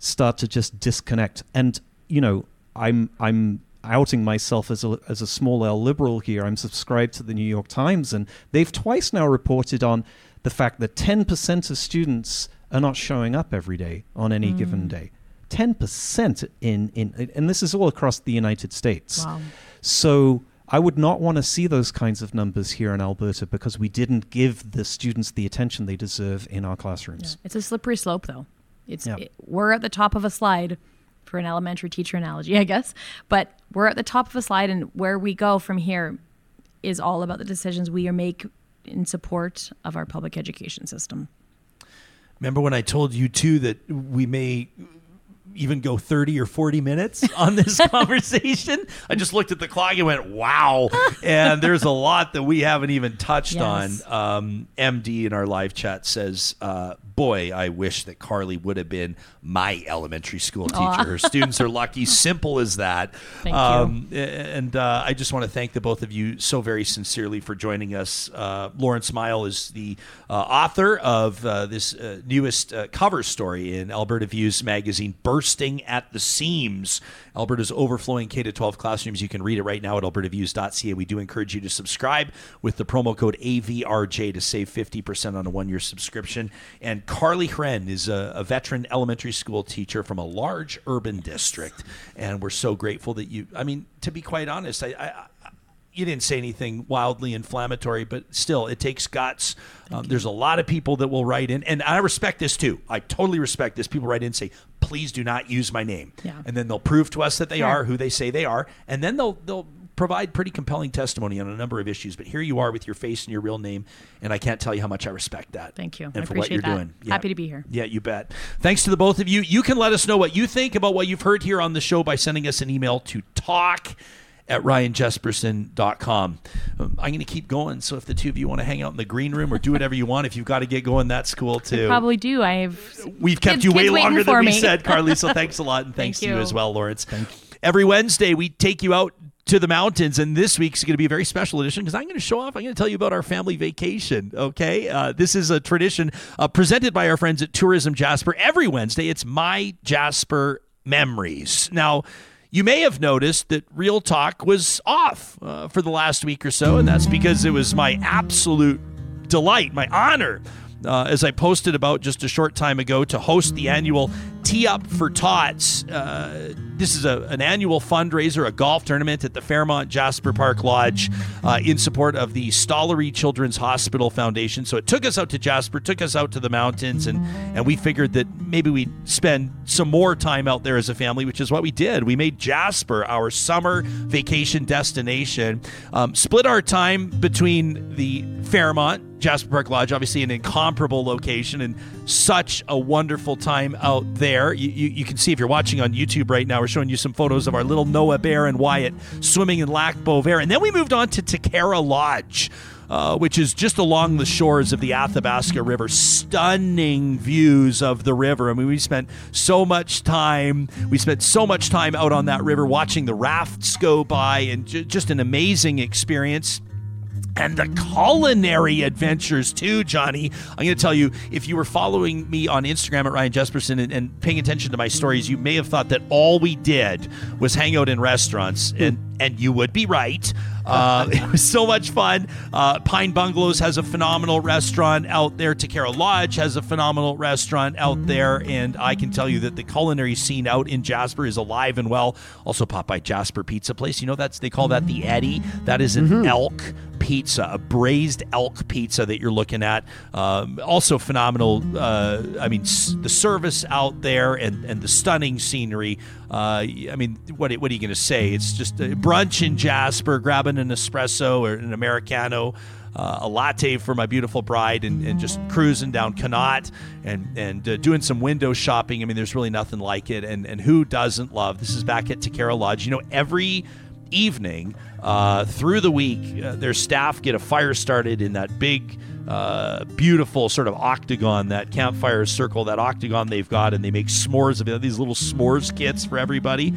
start to just disconnect. And you know, I'm I'm outing myself as a as a small L liberal here. I'm subscribed to the New York Times, and they've twice now reported on the fact that 10% of students are not showing up every day on any given mm. day. 10% in, in and this is all across the United States. Wow. So I would not want to see those kinds of numbers here in Alberta because we didn't give the students the attention they deserve in our classrooms. It's a slippery slope, though. It's Yeah. it- we're at the top of a slide for an elementary teacher analogy, I guess. But we're at the top of a slide, and where we go from here is all about the decisions we make in support of our public education system. Remember when I told you too that we may even go 30 or 40 minutes on this conversation? I just looked at the clock and went, wow. and there's a lot that we haven't even touched Yes. on. Um, MD in our live chat says, uh, boy, I wish that Karlee would have been my elementary school teacher. Her students are lucky. Simple as that. Thank you. Um, and uh, I just want to thank the both of you so very sincerely for joining us. Uh, Laurence Miall is the uh, author of uh, this uh, newest uh, cover story in Alberta Views magazine, Bursting at the Seams. Alberta's overflowing K 12 classrooms. You can read it right now at albertaviews.ca. We do encourage you to subscribe with the promo code AVRJ to save 50% on a one year subscription. And Karlee Hren is a, a veteran elementary school teacher from a large urban district. And we're so grateful that you, I mean, to be quite honest, I, I, you didn't say anything wildly inflammatory, but still, it takes guts. Um, there's a lot of people that will write in, and I respect this too. I totally respect this. People write in and say, "Please do not use my name," Yeah. and then they'll prove to us that they Sure. are who they say they are, and then they'll they'll provide pretty compelling testimony on a number of issues. But here you are with your face and your real name, and I can't tell you how much I respect that. Thank you. and I for what you're that. doing. Happy to be here. Yeah, you bet. Thanks to the both of you. You can let us know what you think about what you've heard here on the show by sending us an email to talk at ryanjespersen.com. Um, I'm going to keep going. So if the two of you want to hang out in the green room or do whatever you want, if you've got to get going, that's cool too. Probably do. I've We've kept kids- you way waiting longer than for we me. said, Karlee. So thanks a lot. And thanks Thank to you you. as well, Laurence. Thank you. Every Wednesday, we take you out to the mountains, and this week's going to be a very special edition because I'm going to show off. I'm going to tell you about our family vacation. Okay, uh, this is a tradition uh, presented by our friends at Tourism Jasper. Every Wednesday, it's my Jasper memories. Now. You may have noticed that Real Talk was off uh, for the last week or so, and that's because it was my absolute delight, my honor, uh, as I posted about just a short time ago, to host the annual Tee Up for Tots. Uh, this is a, an annual fundraiser, a golf tournament at the Fairmont Jasper Park Lodge uh, in support of the Stollery Children's Hospital Foundation. So it took us out to Jasper, took us out to the mountains, and, and we figured that maybe we'd spend some more time out there as a family, which is what we did. We made Jasper our summer vacation destination, um, split our time between the Fairmont Jasper Park Lodge, obviously an incomparable location and such a wonderful time out there. You, you, you can see if you're watching on YouTube right now, we're showing you some photos of our little Noah Bear and Wyatt swimming in Lac Beauvert. And then we moved on to Tekarra Lodge. Uh, which is just along the shores of the Athabasca River. Stunning views of the river. I mean, we spent so much time. We spent so much time out on that river watching the rafts go by, and ju- just an amazing experience and the culinary adventures too, Johnny. I'm going to tell you, if you were following me on Instagram at Ryan Jespersen and, and paying attention to my stories, you may have thought that all we did was hang out in restaurants, hmm. and and you would be right. Uh, it was so much fun. Uh, Pine Bungalows has a phenomenal restaurant out there. Tekarra Lodge has a phenomenal restaurant out there, and I can tell you that the culinary scene out in Jasper is alive and well. Also, pop by Jasper Pizza Place. You know that's they call that the Eddie. That is an elk pizza, a braised elk pizza that you're looking at. Um, also phenomenal. Uh, I mean, s- the service out there and, and the stunning scenery. Uh, I mean, what what are you going to say? It's just a brunch in Jasper, grabbing an espresso or an americano. uh, a latte for my beautiful bride, and, and just cruising down Connaught and and uh, doing some window shopping. I mean, there's really nothing like it. And and who doesn't love? This is back at Tekarra Lodge. You know, every evening uh, through the week, uh, their staff get a fire started in that big uh, beautiful sort of octagon, that campfire circle, that octagon they've got, and they make s'mores of. These little s'mores kits for everybody.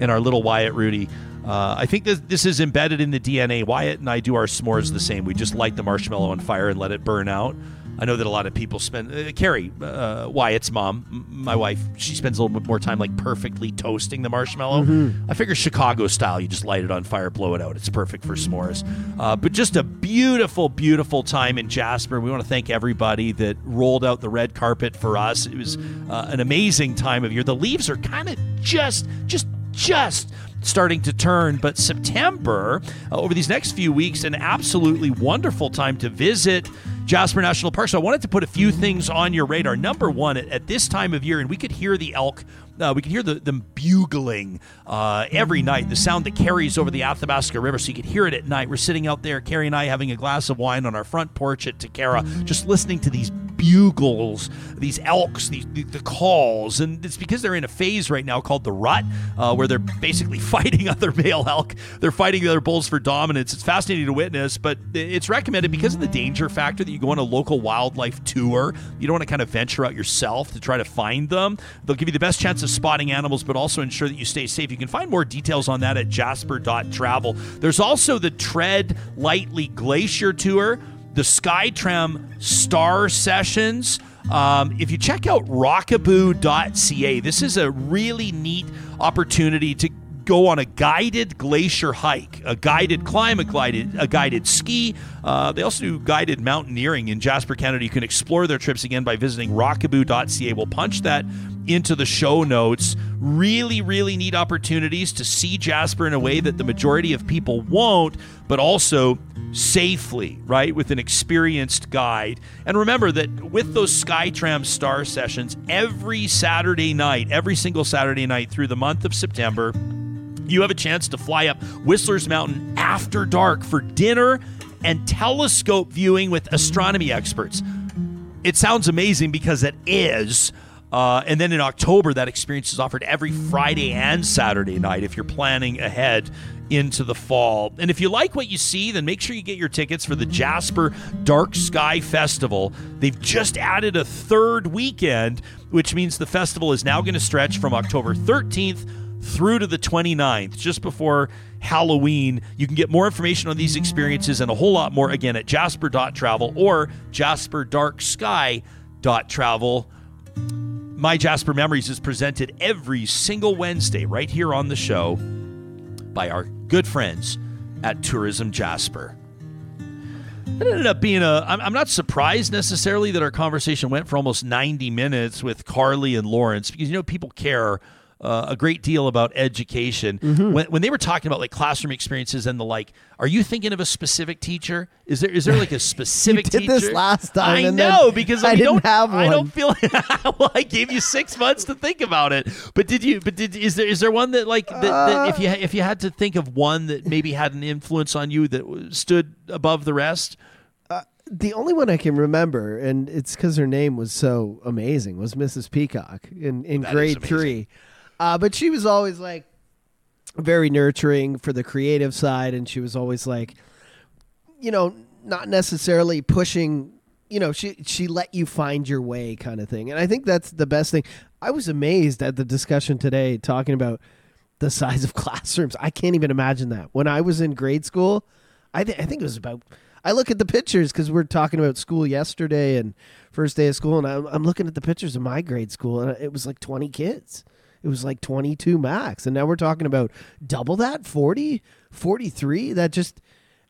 And our little Wyatt Rudy. Uh, I think this, this is embedded in the DNA. Wyatt and I do our s'mores the same. We just light the marshmallow on fire and let it burn out. I know that a lot of people spend. Uh, Carrie, uh, Wyatt's mom, my wife, she spends a little bit more time like perfectly toasting the marshmallow. I figure Chicago style, you just light it on fire, blow it out. It's perfect for s'mores. Uh, but just a beautiful, beautiful time in Jasper. We want to thank everybody that rolled out the red carpet for us. It was uh, an amazing time of year. The leaves are kind of just, just, just starting to turn. But September, uh, over these next few weeks, an absolutely wonderful time to visit Jasper National Park. So I wanted to put a few things on your radar. Number one, at, at this time of year, and we could hear the elk. Uh, we could hear the, them bugling uh, every night, the sound that carries over the Athabasca River. So you could hear it at night. We're sitting out there, Carrie and I, having a glass of wine on our front porch at Tekarra, just listening to these bugles, these elks, these, the, the calls. And it's because they're in a phase right now called the rut, uh, where they're basically fighting other male elk. They're fighting the other bulls for dominance. It's fascinating to witness, but it's recommended because of the danger factor that you go on a local wildlife tour. You don't want to kind of venture out yourself to try to find them. They'll give you the best chance of spotting animals, but also ensure that you stay safe. You can find more details on that at jasper.travel. There's also the Tread Lightly Glacier Tour the Skytram Star Sessions. Um, if you check out rockaboo.ca, this is a really neat opportunity to go on a guided glacier hike, a guided climb, a guided, a guided ski. Uh, they also do guided mountaineering in Jasper, Canada. You can explore their trips again by visiting rockaboo.ca. We'll punch that into the show notes. Really, really neat opportunities to see Jasper in a way that the majority of people won't, but also safely, right? With an experienced guide. And remember that with those Skytram Star sessions, every Saturday night, every single Saturday night through the month of September, you have a chance to fly up Whistler's Mountain after dark for dinner and telescope viewing with astronomy experts. It sounds amazing because it is. Uh, and then in October, that experience is offered every Friday and Saturday night if you're planning ahead into the fall. And if you like what you see, then make sure you get your tickets for the Jasper Dark Sky Festival. They've just added a third weekend, which means the festival is now going to stretch from October 13th through to the 29th, just before Halloween. You can get more information on these experiences and a whole lot more again at jasper.travel or jasperdarksky.travel. My Jasper Memories is presented every single Wednesday right here on the show by our good friends at Tourism Jasper. It ended up being a. I'm, not surprised necessarily that our conversation went for almost 90 minutes with Karlee and Laurence because you know people care uh, a great deal about education. Mm-hmm. When, when they were talking about like classroom experiences and the like, are you thinking of a specific teacher? Is there is there like a specific did teacher? this last time, I know because I don't have One. I don't feel. well, I gave you six months to think about it. But did you? But did is there is there one that like that, that if you uh. if you had to think of one that maybe had an influence on you that stood above the rest? Uh, the only one I can remember, and it's because her name was so amazing, was Mrs. Peacock in, in That grade three. Uh, but she was always like very nurturing for the creative side, and she was always like, you know, not necessarily pushing. You know, she she let you find your way, kind of thing. And I think that's the best thing. I was amazed at the discussion today talking about the size of classrooms. I can't even imagine that. When I was in grade school, I, th- I think it was about. I look at the pictures because we're talking about school yesterday and first day of school, and I'm, I'm looking at the pictures of my grade school, and it was like 20 kids. It was like 22 max, and now we're talking about double that, 40, 43. That just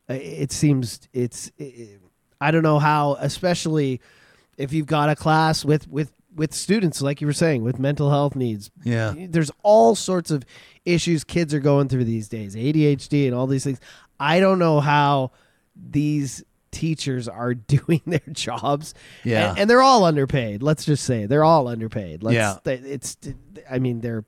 uh, it seems it's. It, I don't know how, especially if you've got a class with with with students like you were saying with mental health needs. Yeah. There's all sorts of issues kids are going through these days, ADHD and all these things. I don't know how these teachers are doing their jobs. Yeah. And, and they're all underpaid. Let's just say they're all underpaid. Let's, Yeah. they- It's I mean they're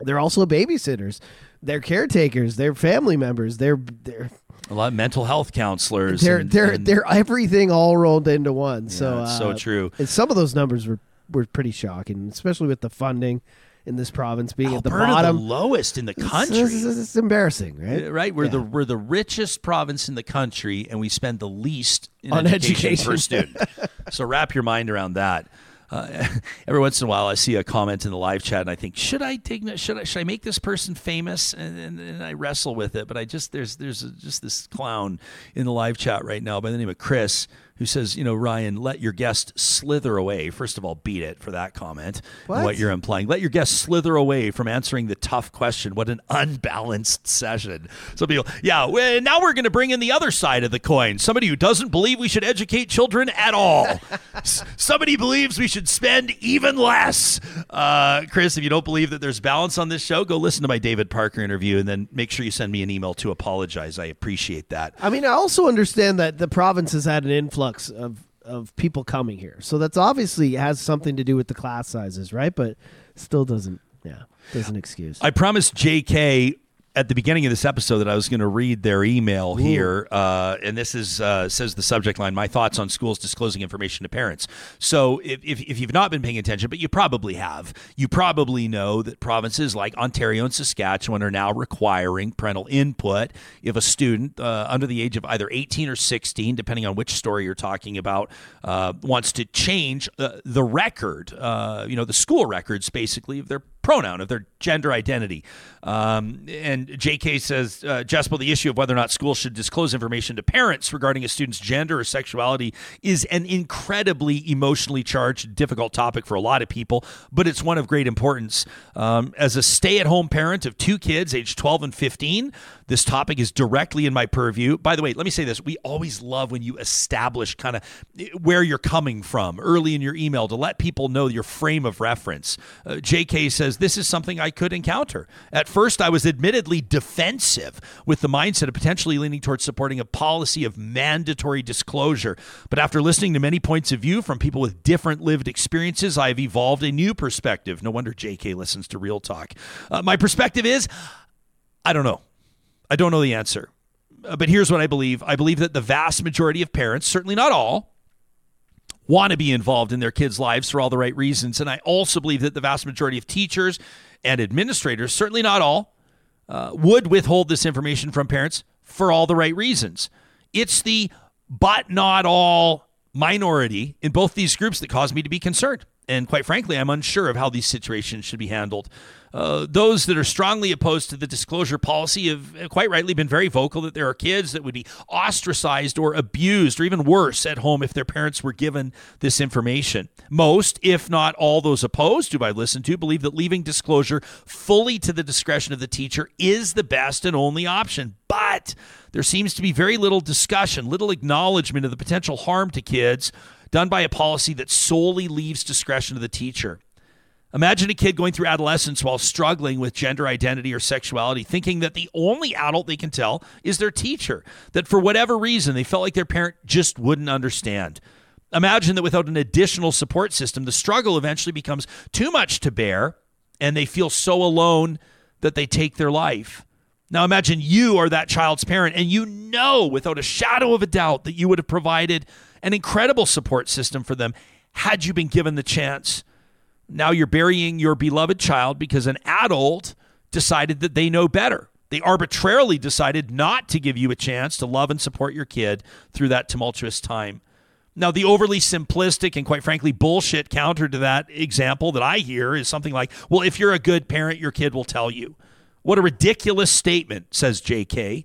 they're also babysitters. They're caretakers, they're family members. They're they're a lot of mental health counselors. they're and- they're and- they're everything all rolled into one. so uh, so true. And some of those numbers were were pretty shocking, especially with the funding in this province being at the bottom. the lowest in the country. It's, it's- it's embarrassing, right? Uh, Right, we're the we're the richest province in the country, and we spend the least in On education, per student. so wrap your mind around that. Uh, every once in a while, I see a comment in the live chat, and I think, should I dig? Should I should I make this person famous? And, and, and I wrestle with it, but I just there's there's a, just this clown in the live chat right now by the name of Chris who says, you know, Ryan, let your guest slither away. First of all, beat it for that comment. What? what you're implying. Let your guest slither away from answering the tough question. What an unbalanced session. Some people, yeah, well, now we're going to bring in the other side of the coin. Somebody who doesn't believe we should educate children at all. S- Somebody believes we should spend even less. Uh, Chris, if you don't believe that there's balance on this show, go listen to my David Parker interview and then make sure you send me an email to apologize. I appreciate that. I mean, I also understand that the province has had an influx of of people coming here, so that's obviously has something to do with the class sizes, right? But still doesn't, yeah, doesn't excuse. I promised JK at the beginning of this episode that I was going to read their email here, uh, and this is uh, says the subject line: "My thoughts on schools disclosing information to parents." So, if, if, if you've not been paying attention, but you probably have, you probably know that provinces like Ontario and Saskatchewan are now requiring parental input if a student uh, under the age of either 18 or 16, depending on which story you're talking about, uh, wants to change uh, the record, uh, you know, the school records, basically of their pronoun, of their gender identity. Um, and JK says, uh, Jespel, the issue of whether or not schools should disclose information to parents regarding a student's gender or sexuality is an incredibly emotionally charged, difficult topic for a lot of people, but it's one of great importance. Um, as a stay at home parent of two kids, aged 12 and 15, this topic is directly in my purview. By the way, let me say this. We always love when you establish kind of where you're coming from early in your email to let people know your frame of reference. Uh, JK says, This is something I could encounter. At first, I was admittedly defensive with the mindset of potentially leaning towards supporting a policy of mandatory disclosure. But after listening to many points of view from people with different lived experiences, I have evolved a new perspective. No wonder JK listens to Real Talk. Uh, my perspective is I don't know. I don't know the answer. Uh, But here's what I believe I believe that the vast majority of parents, certainly not all, want to be involved in their kids' lives for all the right reasons. And I also believe that the vast majority of teachers and administrators, certainly not all, uh, would withhold this information from parents for all the right reasons. It's the but not all minority in both these groups that cause me to be concerned. And quite frankly, I'm unsure of how these situations should be handled. Uh, those that are strongly opposed to the disclosure policy have quite rightly been very vocal that there are kids that would be ostracized or abused or even worse at home if their parents were given this information. Most, if not all those opposed, who I've listened to, believe that leaving disclosure fully to the discretion of the teacher is the best and only option. But there seems to be very little discussion, little acknowledgement of the potential harm to kids done by a policy that solely leaves discretion to the teacher. Imagine a kid going through adolescence while struggling with gender identity or sexuality, thinking that the only adult they can tell is their teacher, that for whatever reason they felt like their parent just wouldn't understand. Imagine that without an additional support system, the struggle eventually becomes too much to bear and they feel so alone that they take their life. Now imagine you are that child's parent and you know without a shadow of a doubt that you would have provided an incredible support system for them had you been given the chance. Now you're burying your beloved child because an adult decided that they know better. They arbitrarily decided not to give you a chance to love and support your kid through that tumultuous time. Now, the overly simplistic and quite frankly bullshit counter to that example that I hear is something like, well, if you're a good parent, your kid will tell you. What a ridiculous statement, says JK.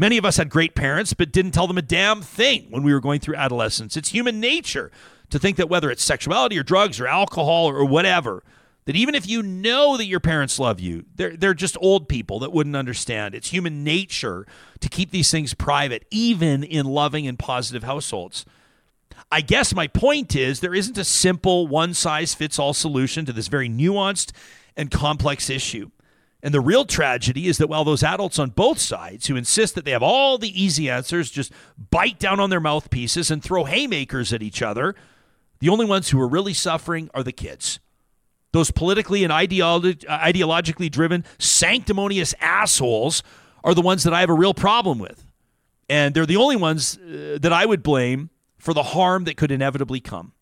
Many of us had great parents, but didn't tell them a damn thing when we were going through adolescence. It's human nature to think that whether it's sexuality or drugs or alcohol or whatever, that even if you know that your parents love you, they're, they're just old people that wouldn't understand. It's human nature to keep these things private, even in loving and positive households. I guess my point is there isn't a simple one size fits all solution to this very nuanced and complex issue. And the real tragedy is that while those adults on both sides who insist that they have all the easy answers just bite down on their mouthpieces and throw haymakers at each other, the only ones who are really suffering are the kids. Those politically and ideolo- ideologically driven, sanctimonious assholes are the ones that I have a real problem with. And they're the only ones uh, that I would blame for the harm that could inevitably come.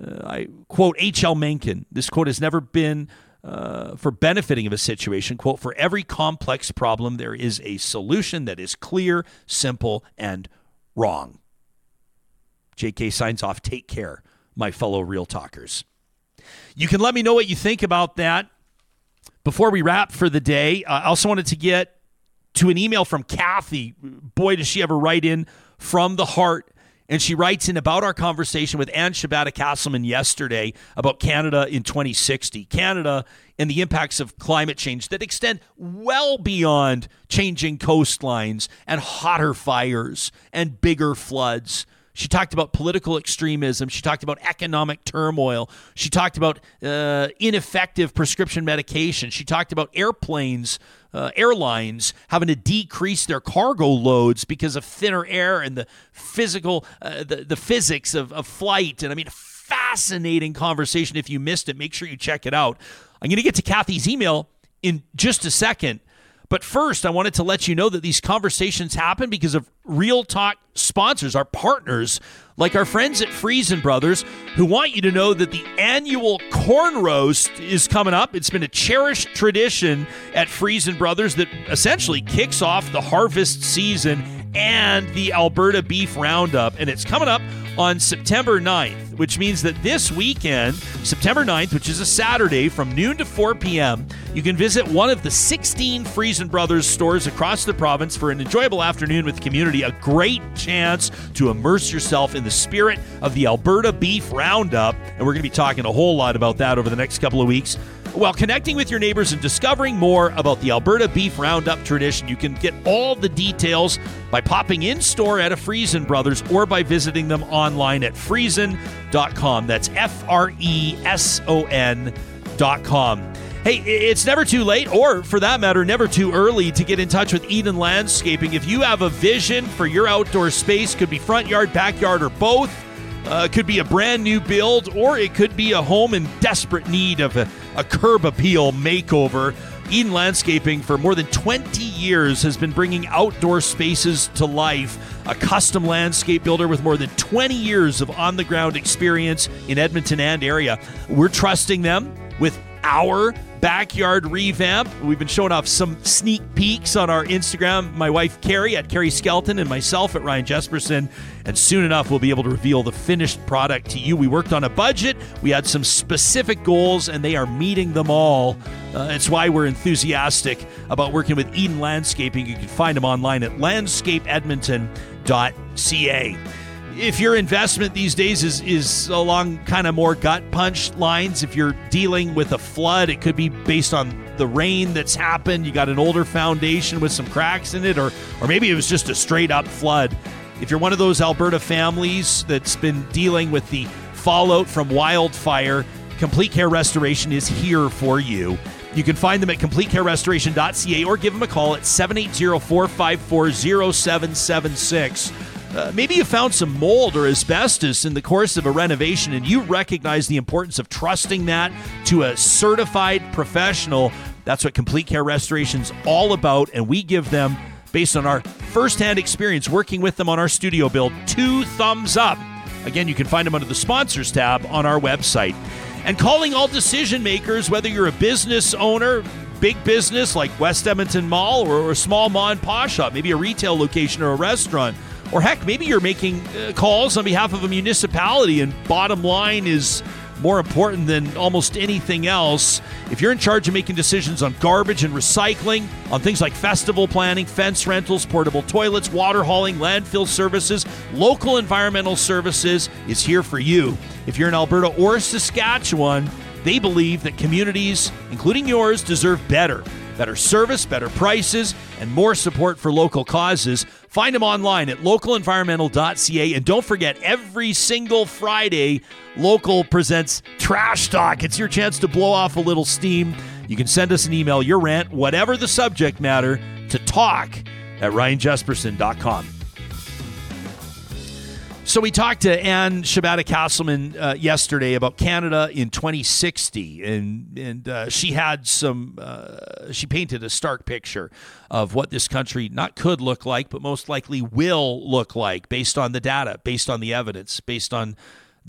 Uh, I quote H.L. Mencken. This quote has never been uh, for benefiting of a situation. Quote, for every complex problem, there is a solution that is clear, simple, and wrong. JK signs off. Take care, my fellow real talkers. You can let me know what you think about that before we wrap for the day. Uh, I also wanted to get to an email from Kathy. Boy, does she ever write in from the heart. And she writes in about our conversation with Anne Shibata Casselman yesterday about Canada in 2060. Canada and the impacts of climate change that extend well beyond changing coastlines and hotter fires and bigger floods. She talked about political extremism. She talked about economic turmoil. She talked about uh, ineffective prescription medication. She talked about airplanes uh, airlines having to decrease their cargo loads because of thinner air and the physical, uh, the, the physics of, of flight. And I mean, a fascinating conversation. If you missed it, make sure you check it out. I'm going to get to Kathy's email in just a second. But first, I wanted to let you know that these conversations happen because of Real Talk sponsors, our partners, like our friends at Freson Brothers, who want you to know that the annual corn roast is coming up. It's been a cherished tradition at Freson Brothers that essentially kicks off the harvest season and the Alberta Beef Roundup. And it's coming up on September 9th, which means that this weekend, September 9th, which is a Saturday from noon to 4 p.m., you can visit one of the 16 Freson Brothers stores across the province for an enjoyable afternoon with the community. A great chance to immerse yourself in the spirit of the Alberta Beef Roundup. And we're going to be talking a whole lot about that over the next couple of weeks. While connecting with your neighbors and discovering more about the Alberta Beef Roundup tradition, you can get all the details by popping in store at a Freson Brothers or by visiting them online at freson.com. That's F R E S O N.com. Hey, it's never too late, or for that matter, never too early to get in touch with Eden Landscaping. If you have a vision for your outdoor space, could be front yard, backyard, or both. Uh, it could be a brand new build, or it could be a home in desperate need of a, a curb appeal makeover. Eden Landscaping, for more than 20 years, has been bringing outdoor spaces to life. A custom landscape builder with more than 20 years of on the ground experience in Edmonton and area. We're trusting them with our backyard revamp. We've been showing off some sneak peeks on our Instagram. My wife Carrie at Carrie Skelton and myself at Ryan Jespersen. And soon enough, we'll be able to reveal the finished product to you. We worked on a budget, we had some specific goals, and they are meeting them all. Uh, it's why we're enthusiastic about working with Eden Landscaping. You can find them online at landscapeedmonton.ca if your investment these days is is along kind of more gut punch lines, if you're dealing with a flood, it could be based on the rain that's happened. You got an older foundation with some cracks in it, or or maybe it was just a straight up flood. If you're one of those Alberta families that's been dealing with the fallout from wildfire, Complete Care Restoration is here for you. You can find them at completecarerestoration.ca or give them a call at 780 454 0776. Uh, maybe you found some mold or asbestos in the course of a renovation and you recognize the importance of trusting that to a certified professional. That's what Complete Care Restoration is all about, and we give them, based on our firsthand experience working with them on our studio build, two thumbs up. Again, you can find them under the sponsors tab on our website. And calling all decision makers, whether you're a business owner, big business like West Edmonton Mall, or a small mom and pop shop, maybe a retail location or a restaurant or heck, maybe you're making uh, calls on behalf of a municipality, and bottom line is more important than almost anything else. If you're in charge of making decisions on garbage and recycling, on things like festival planning, fence rentals, portable toilets, water hauling, landfill services, local environmental services is here for you. If you're in Alberta or Saskatchewan, they believe that communities, including yours, deserve better. Better service, better prices, and more support for local causes. Find them online at localenvironmental.ca. And don't forget, every single Friday, Local presents Trash Talk. It's your chance to blow off a little steam. You can send us an email, your rant, whatever the subject matter, to talk at ryanjespersen.com. So we talked to Anne Shibata Casselman uh, yesterday about Canada in 2060, and and uh, she had some. Uh, she painted a stark picture of what this country not could look like, but most likely will look like, based on the data, based on the evidence, based on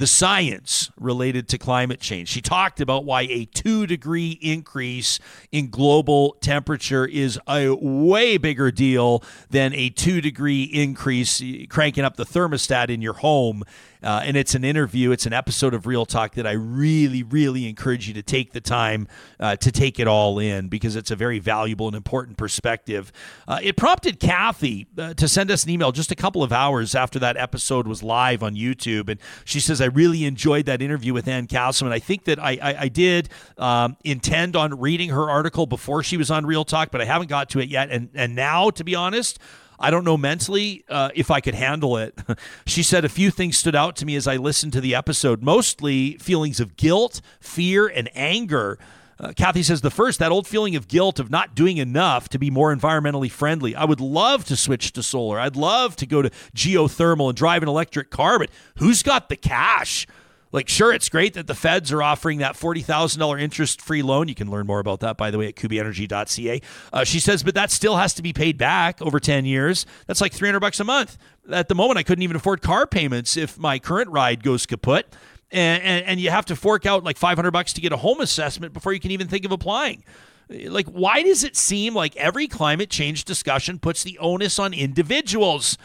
the science related to climate change. She talked about why a two degree increase in global temperature is a way bigger deal than a two degree increase cranking up the thermostat in your home uh, and it's an interview, it's an episode of Real Talk that I really, really encourage you to take the time uh, to take it all in because it's a very valuable and important perspective. Uh, it prompted Kathy uh, to send us an email just a couple of hours after that episode was live on YouTube. And she says, I really enjoyed that interview with Anne Casselman. I think that I, I, I did um, intend on reading her article before she was on Real Talk, but I haven't got to it yet. And, and now, to be honest, I don't know mentally uh, if I could handle it. she said a few things stood out to me as I listened to the episode, mostly feelings of guilt, fear, and anger. Uh, Kathy says the first, that old feeling of guilt of not doing enough to be more environmentally friendly. I would love to switch to solar. I'd love to go to geothermal and drive an electric car, but who's got the cash? Like, sure, it's great that the feds are offering that $40,000 interest free loan. You can learn more about that, by the way, at kubyenergy.ca. Uh, she says, but that still has to be paid back over 10 years. That's like 300 bucks a month. At the moment, I couldn't even afford car payments if my current ride goes kaput. And, and, and you have to fork out like 500 bucks to get a home assessment before you can even think of applying. Like, why does it seem like every climate change discussion puts the onus on individuals?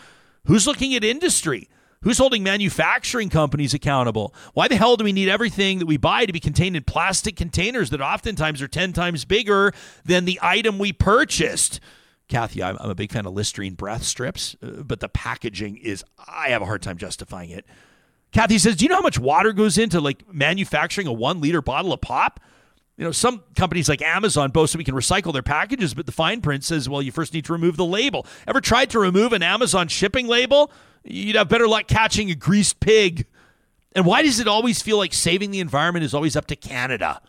Who's looking at industry? Who's holding manufacturing companies accountable? Why the hell do we need everything that we buy to be contained in plastic containers that oftentimes are 10 times bigger than the item we purchased? Kathy, I'm, I'm a big fan of Listerine breath strips, uh, but the packaging is, I have a hard time justifying it. Kathy says, Do you know how much water goes into like manufacturing a one liter bottle of pop? You know, some companies like Amazon boast that we can recycle their packages, but the fine print says, well, you first need to remove the label. Ever tried to remove an Amazon shipping label? You'd have better luck catching a greased pig. And why does it always feel like saving the environment is always up to Canada?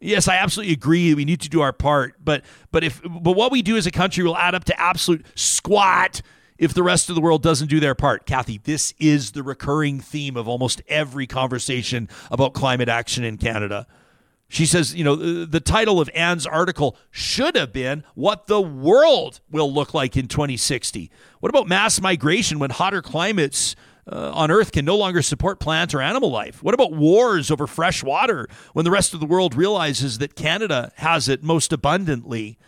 Yes, I absolutely agree. We need to do our part, but but if but what we do as a country will add up to absolute squat if the rest of the world doesn't do their part. Kathy, this is the recurring theme of almost every conversation about climate action in Canada. She says, you know, the title of Anne's article should have been What the World Will Look Like in 2060. What about mass migration when hotter climates uh, on Earth can no longer support plant or animal life? What about wars over fresh water when the rest of the world realizes that Canada has it most abundantly?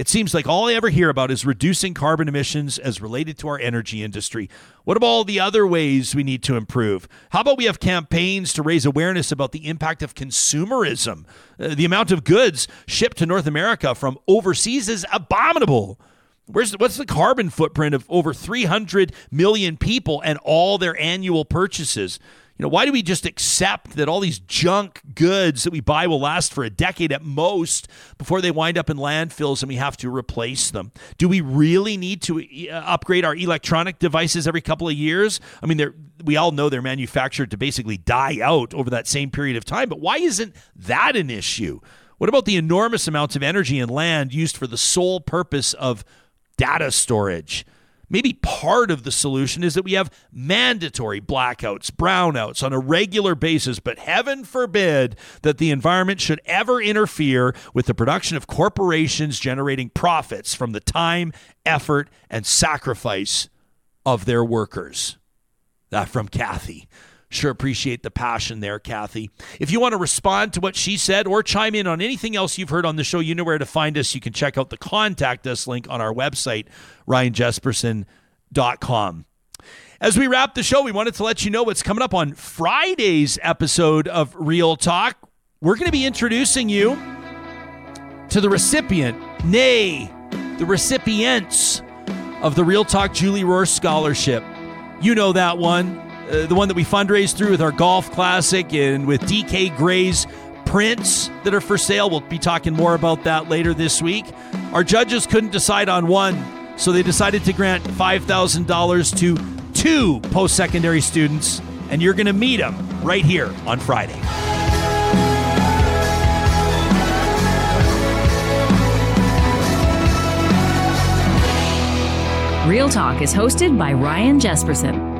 It seems like all I ever hear about is reducing carbon emissions as related to our energy industry. What about all the other ways we need to improve? How about we have campaigns to raise awareness about the impact of consumerism? Uh, the amount of goods shipped to North America from overseas is abominable. Where's what's the carbon footprint of over 300 million people and all their annual purchases? You know, why do we just accept that all these junk goods that we buy will last for a decade at most before they wind up in landfills and we have to replace them? Do we really need to uh, upgrade our electronic devices every couple of years? I mean, we all know they're manufactured to basically die out over that same period of time, but why isn't that an issue? What about the enormous amounts of energy and land used for the sole purpose of data storage? Maybe part of the solution is that we have mandatory blackouts, brownouts on a regular basis, but heaven forbid that the environment should ever interfere with the production of corporations generating profits from the time, effort, and sacrifice of their workers. That from Kathy. Sure appreciate the passion there, Kathy. If you want to respond to what she said or chime in on anything else you've heard on the show, you know where to find us. You can check out the contact us link on our website, ryanjespersen.com. As we wrap the show, we wanted to let you know what's coming up on Friday's episode of Real Talk. We're going to be introducing you to the recipient, nay, the recipients of the Real Talk Julie Rohr Scholarship. You know that one uh, the one that we fundraise through with our golf classic and with DK Gray's prints that are for sale. We'll be talking more about that later this week. Our judges couldn't decide on one, so they decided to grant $5,000 to two post secondary students, and you're going to meet them right here on Friday. Real Talk is hosted by Ryan Jespersen.